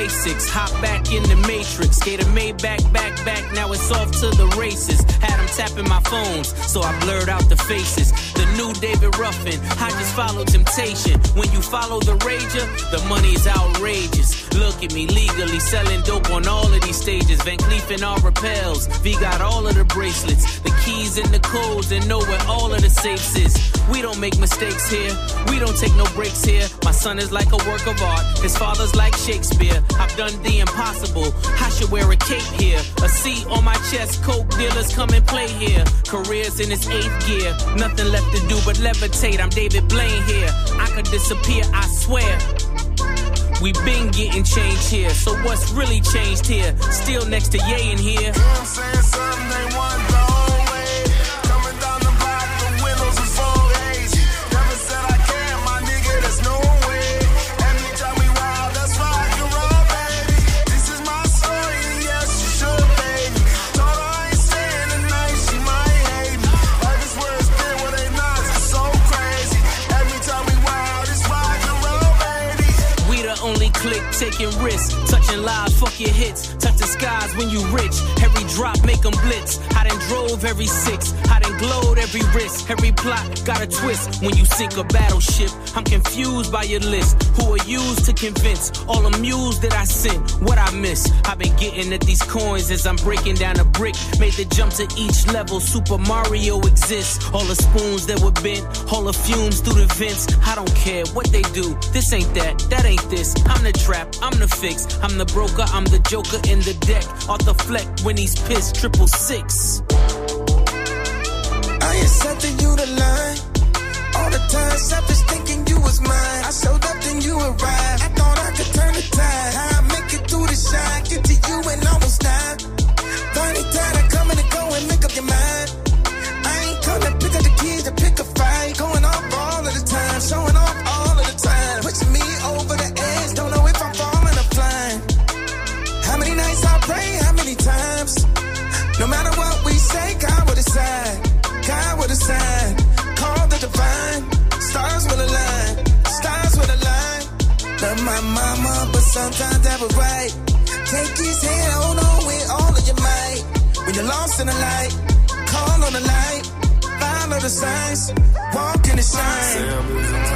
basics. Hop back in the matrix. Gator made back, back, back. Now it's off to the races. Had them tapping my phones, so I blurred out the faces. The new David Ruffin. I just follow temptation. When you follow the rager, the money's outrageous. Look at me legally selling dope on all of these stages. Van Cleef and all repels. V got all of the bracelets, the keys and the codes, and know where all of the safes is. We don't make mistakes here. We don't take no breaks here. My son is like a work of art. His father's like Shakespeare. I've done the impossible. I should wear a cape here. A C on my chest. Coke dealers come and play here. Careers in its eighth gear. Nothing left to do but levitate. I'm David Blaine here. I could disappear, I swear. We've been getting changed here, so what's really changed here? Still next to Ye in here. Something click taking risks, touching lives, fuck your hits, touch the skies when you rich. Every drop make 'em blitz. I done drove every six, I done glowed every risk. Every plot got a twist. When you sink a battleship, I'm confused by your list. Who are used to convince? All amused that I sent what I miss. I've been getting at these coins as I'm breaking down a brick. Made the jump to each level. Super Mario exists. All the spoons that were bent, all the fumes through the vents. I don't care what they do. This ain't that, that ain't this. I'm the trap, I'm the fix. I'm the broker, I'm the joker in the deck. The fleck when he's pissed, triple six. I setting you the line. All the time, selfish thinking you was mine. I showed up, then you arrived. I thought I could turn the tide. How I make it through the shine, get to you and almost die. Funny time Decide. Call the divine. Stars will align. Stars will align. Love my mama, but sometimes that was right. Take his hand, hold on with all of your might. When you're lost in the light, call on the light. Follow the signs. Walk in the shine.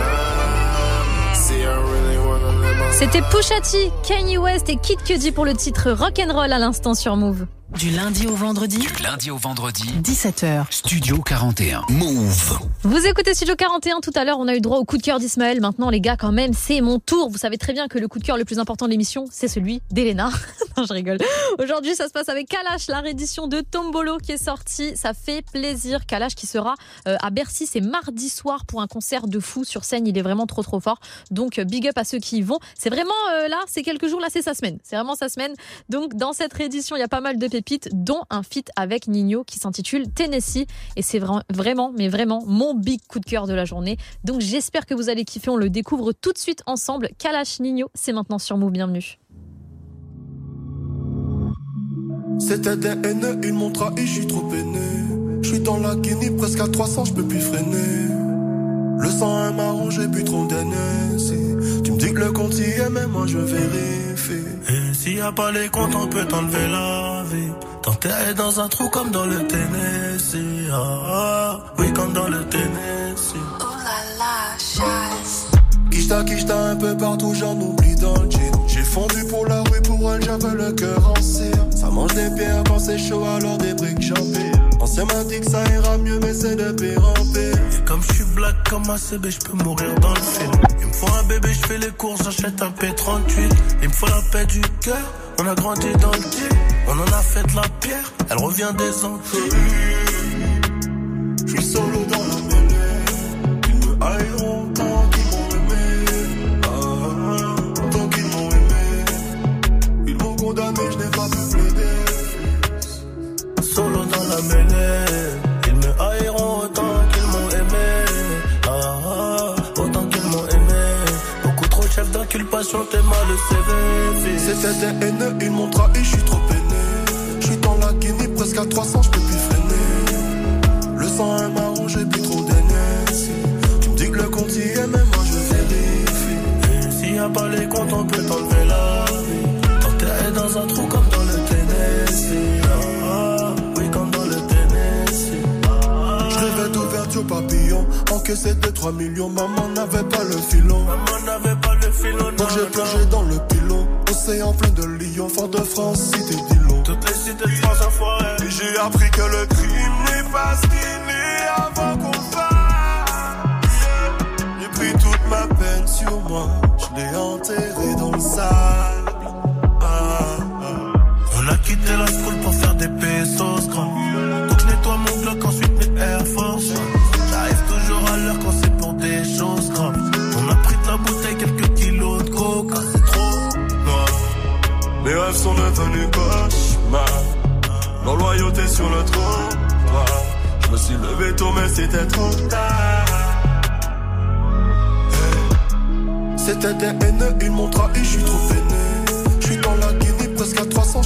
C'était Pusha T, Kanye West et Kid Cudi pour le titre Rock'n'Roll à l'instant sur Move. Du lundi au vendredi. Du lundi au vendredi. 17h. Studio 41. Move. Vous écoutez Studio 41 tout à l'heure, on a eu droit au coup de cœur d'Ismaël. Maintenant, les gars, quand même, c'est mon tour. Vous savez très bien que le coup de cœur le plus important de l'émission, c'est celui d'Elena. non, je rigole. Aujourd'hui, ça se passe avec Kalash, la réédition de Tombolo qui est sortie. Ça fait plaisir. Kalash qui sera euh, à Bercy, c'est mardi soir pour un concert de fou sur scène. Il est vraiment trop trop fort. Donc, euh, big up à ceux qui y vont. C'est vraiment euh, là, c'est quelques jours, là, c'est sa semaine. C'est vraiment sa semaine. Donc, dans cette réédition, il y a pas mal de pépites, dont un feat avec Nino qui s'intitule Tennessee. Et c'est vra- vraiment, mais vraiment, mon big coup de cœur de la journée. Donc, j'espère que vous allez kiffer. On le découvre tout de suite ensemble. Kalash Nino, c'est maintenant sur Move. Bienvenue. C'était trop peiné. Dans la Guinée, presque à 300, je peux plus freiner. Le sang est marron, j'ai bu trop d'Hennessy. Tu me dis que le compte y est, mais moi je vérifie. Et s'il y a pas les comptes, on peut t'enlever la vie. T'enterrer dans un trou comme dans le Tennessee. Ah, ah, oui, comme dans le Tennessee. Oh là là, chasse. Kishta, kishta un peu partout, j'en oublie dans le jean. J'ai fondu pour la rue, pour elle, j'avais le cœur en cire. Ça mange des pierres quand c'est chaud, alors des briques j'empile. Ancien m'a dit que ça ira mieux, mais c'est de pire en pire. Et comme je suis black comme un CB, je peux mourir dans le film. Il me faut un bébé, je fais les courses, j'achète un P38. Il me faut la paix du cœur, on a grandi dans le pied. On en a fait la pierre, elle revient des Antilles. Je suis solo dans la mêlée. La mêlée, ils me haïront autant qu'ils m'ont aimé. Ah, ah, autant qu'ils m'ont aimé. Beaucoup trop de chefs d'inculpation, t'es mal le CV. C'était des haineux, ils m'ont trahi, je suis trop peiné. Je suis dans la Guinée, presque à 300, je peux plus freiner. Le sang est marron, j'ai bu trop d'Hennessy. Tu me dis que le compte y est, mais moi je vérifie. S'il y a pas les comptes, on peut t'enlever la vie. T'enterrer dans un trou comme dans le Tennessee. D'ouverture papillon, encaissé de 3 millions, maman n'avait pas le filon. Maman n'avait pas le filon, Donc j'ai plongé dans le pilon, océan plein de lions, fort de France, cité d'îlot. Toutes les cités de France enfoirées. Et j'ai appris que le crime n'est pas ce qu'il est avant qu'on fasse. J'ai pris toute ma peine sur moi, je l'ai enterré dans le sable. Ah, ah. On a quitté la school pour faire des pesos grands. Donc nettoie rêves sont devenus cauchemars. Nos loyautés sur le trottoir. Je me suis levé tôt, mais c'était trop tard. C'était des haineux, ils m'ont trahi, je suis trop peiné. Je suis dans la Guinée presque à 300,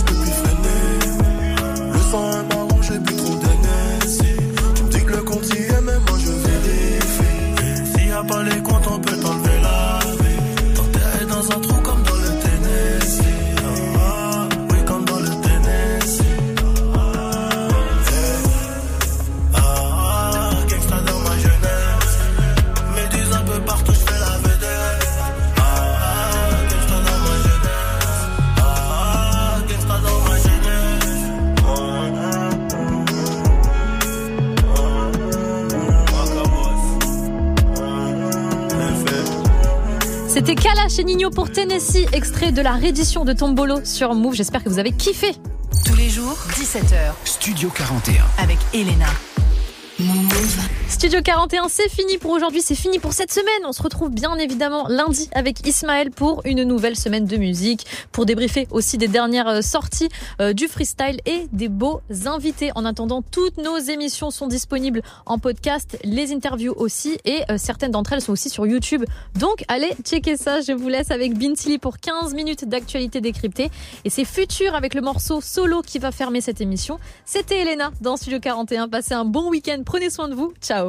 Nino pour Tennessee, extrait de la réédition de Tombolo sur Move. J'espère que vous avez kiffé. Tous les jours, 17h. Studio 41. Avec Elena. Studio 41, c'est fini pour aujourd'hui, c'est fini pour cette semaine. On se retrouve bien évidemment lundi avec Ismaël pour une nouvelle semaine de musique, pour débriefer aussi des dernières euh, sorties euh, du freestyle et des beaux invités. En attendant, toutes nos émissions sont disponibles en podcast, les interviews aussi, et euh, certaines d'entre elles sont aussi sur YouTube. Donc allez checker ça, je vous laisse avec Bintili pour 15 minutes d'actualité décryptée. Et c'est Futur avec le morceau solo qui va fermer cette émission. C'était Elena dans Studio 41. Passez un bon week-end, prenez soin de vous, ciao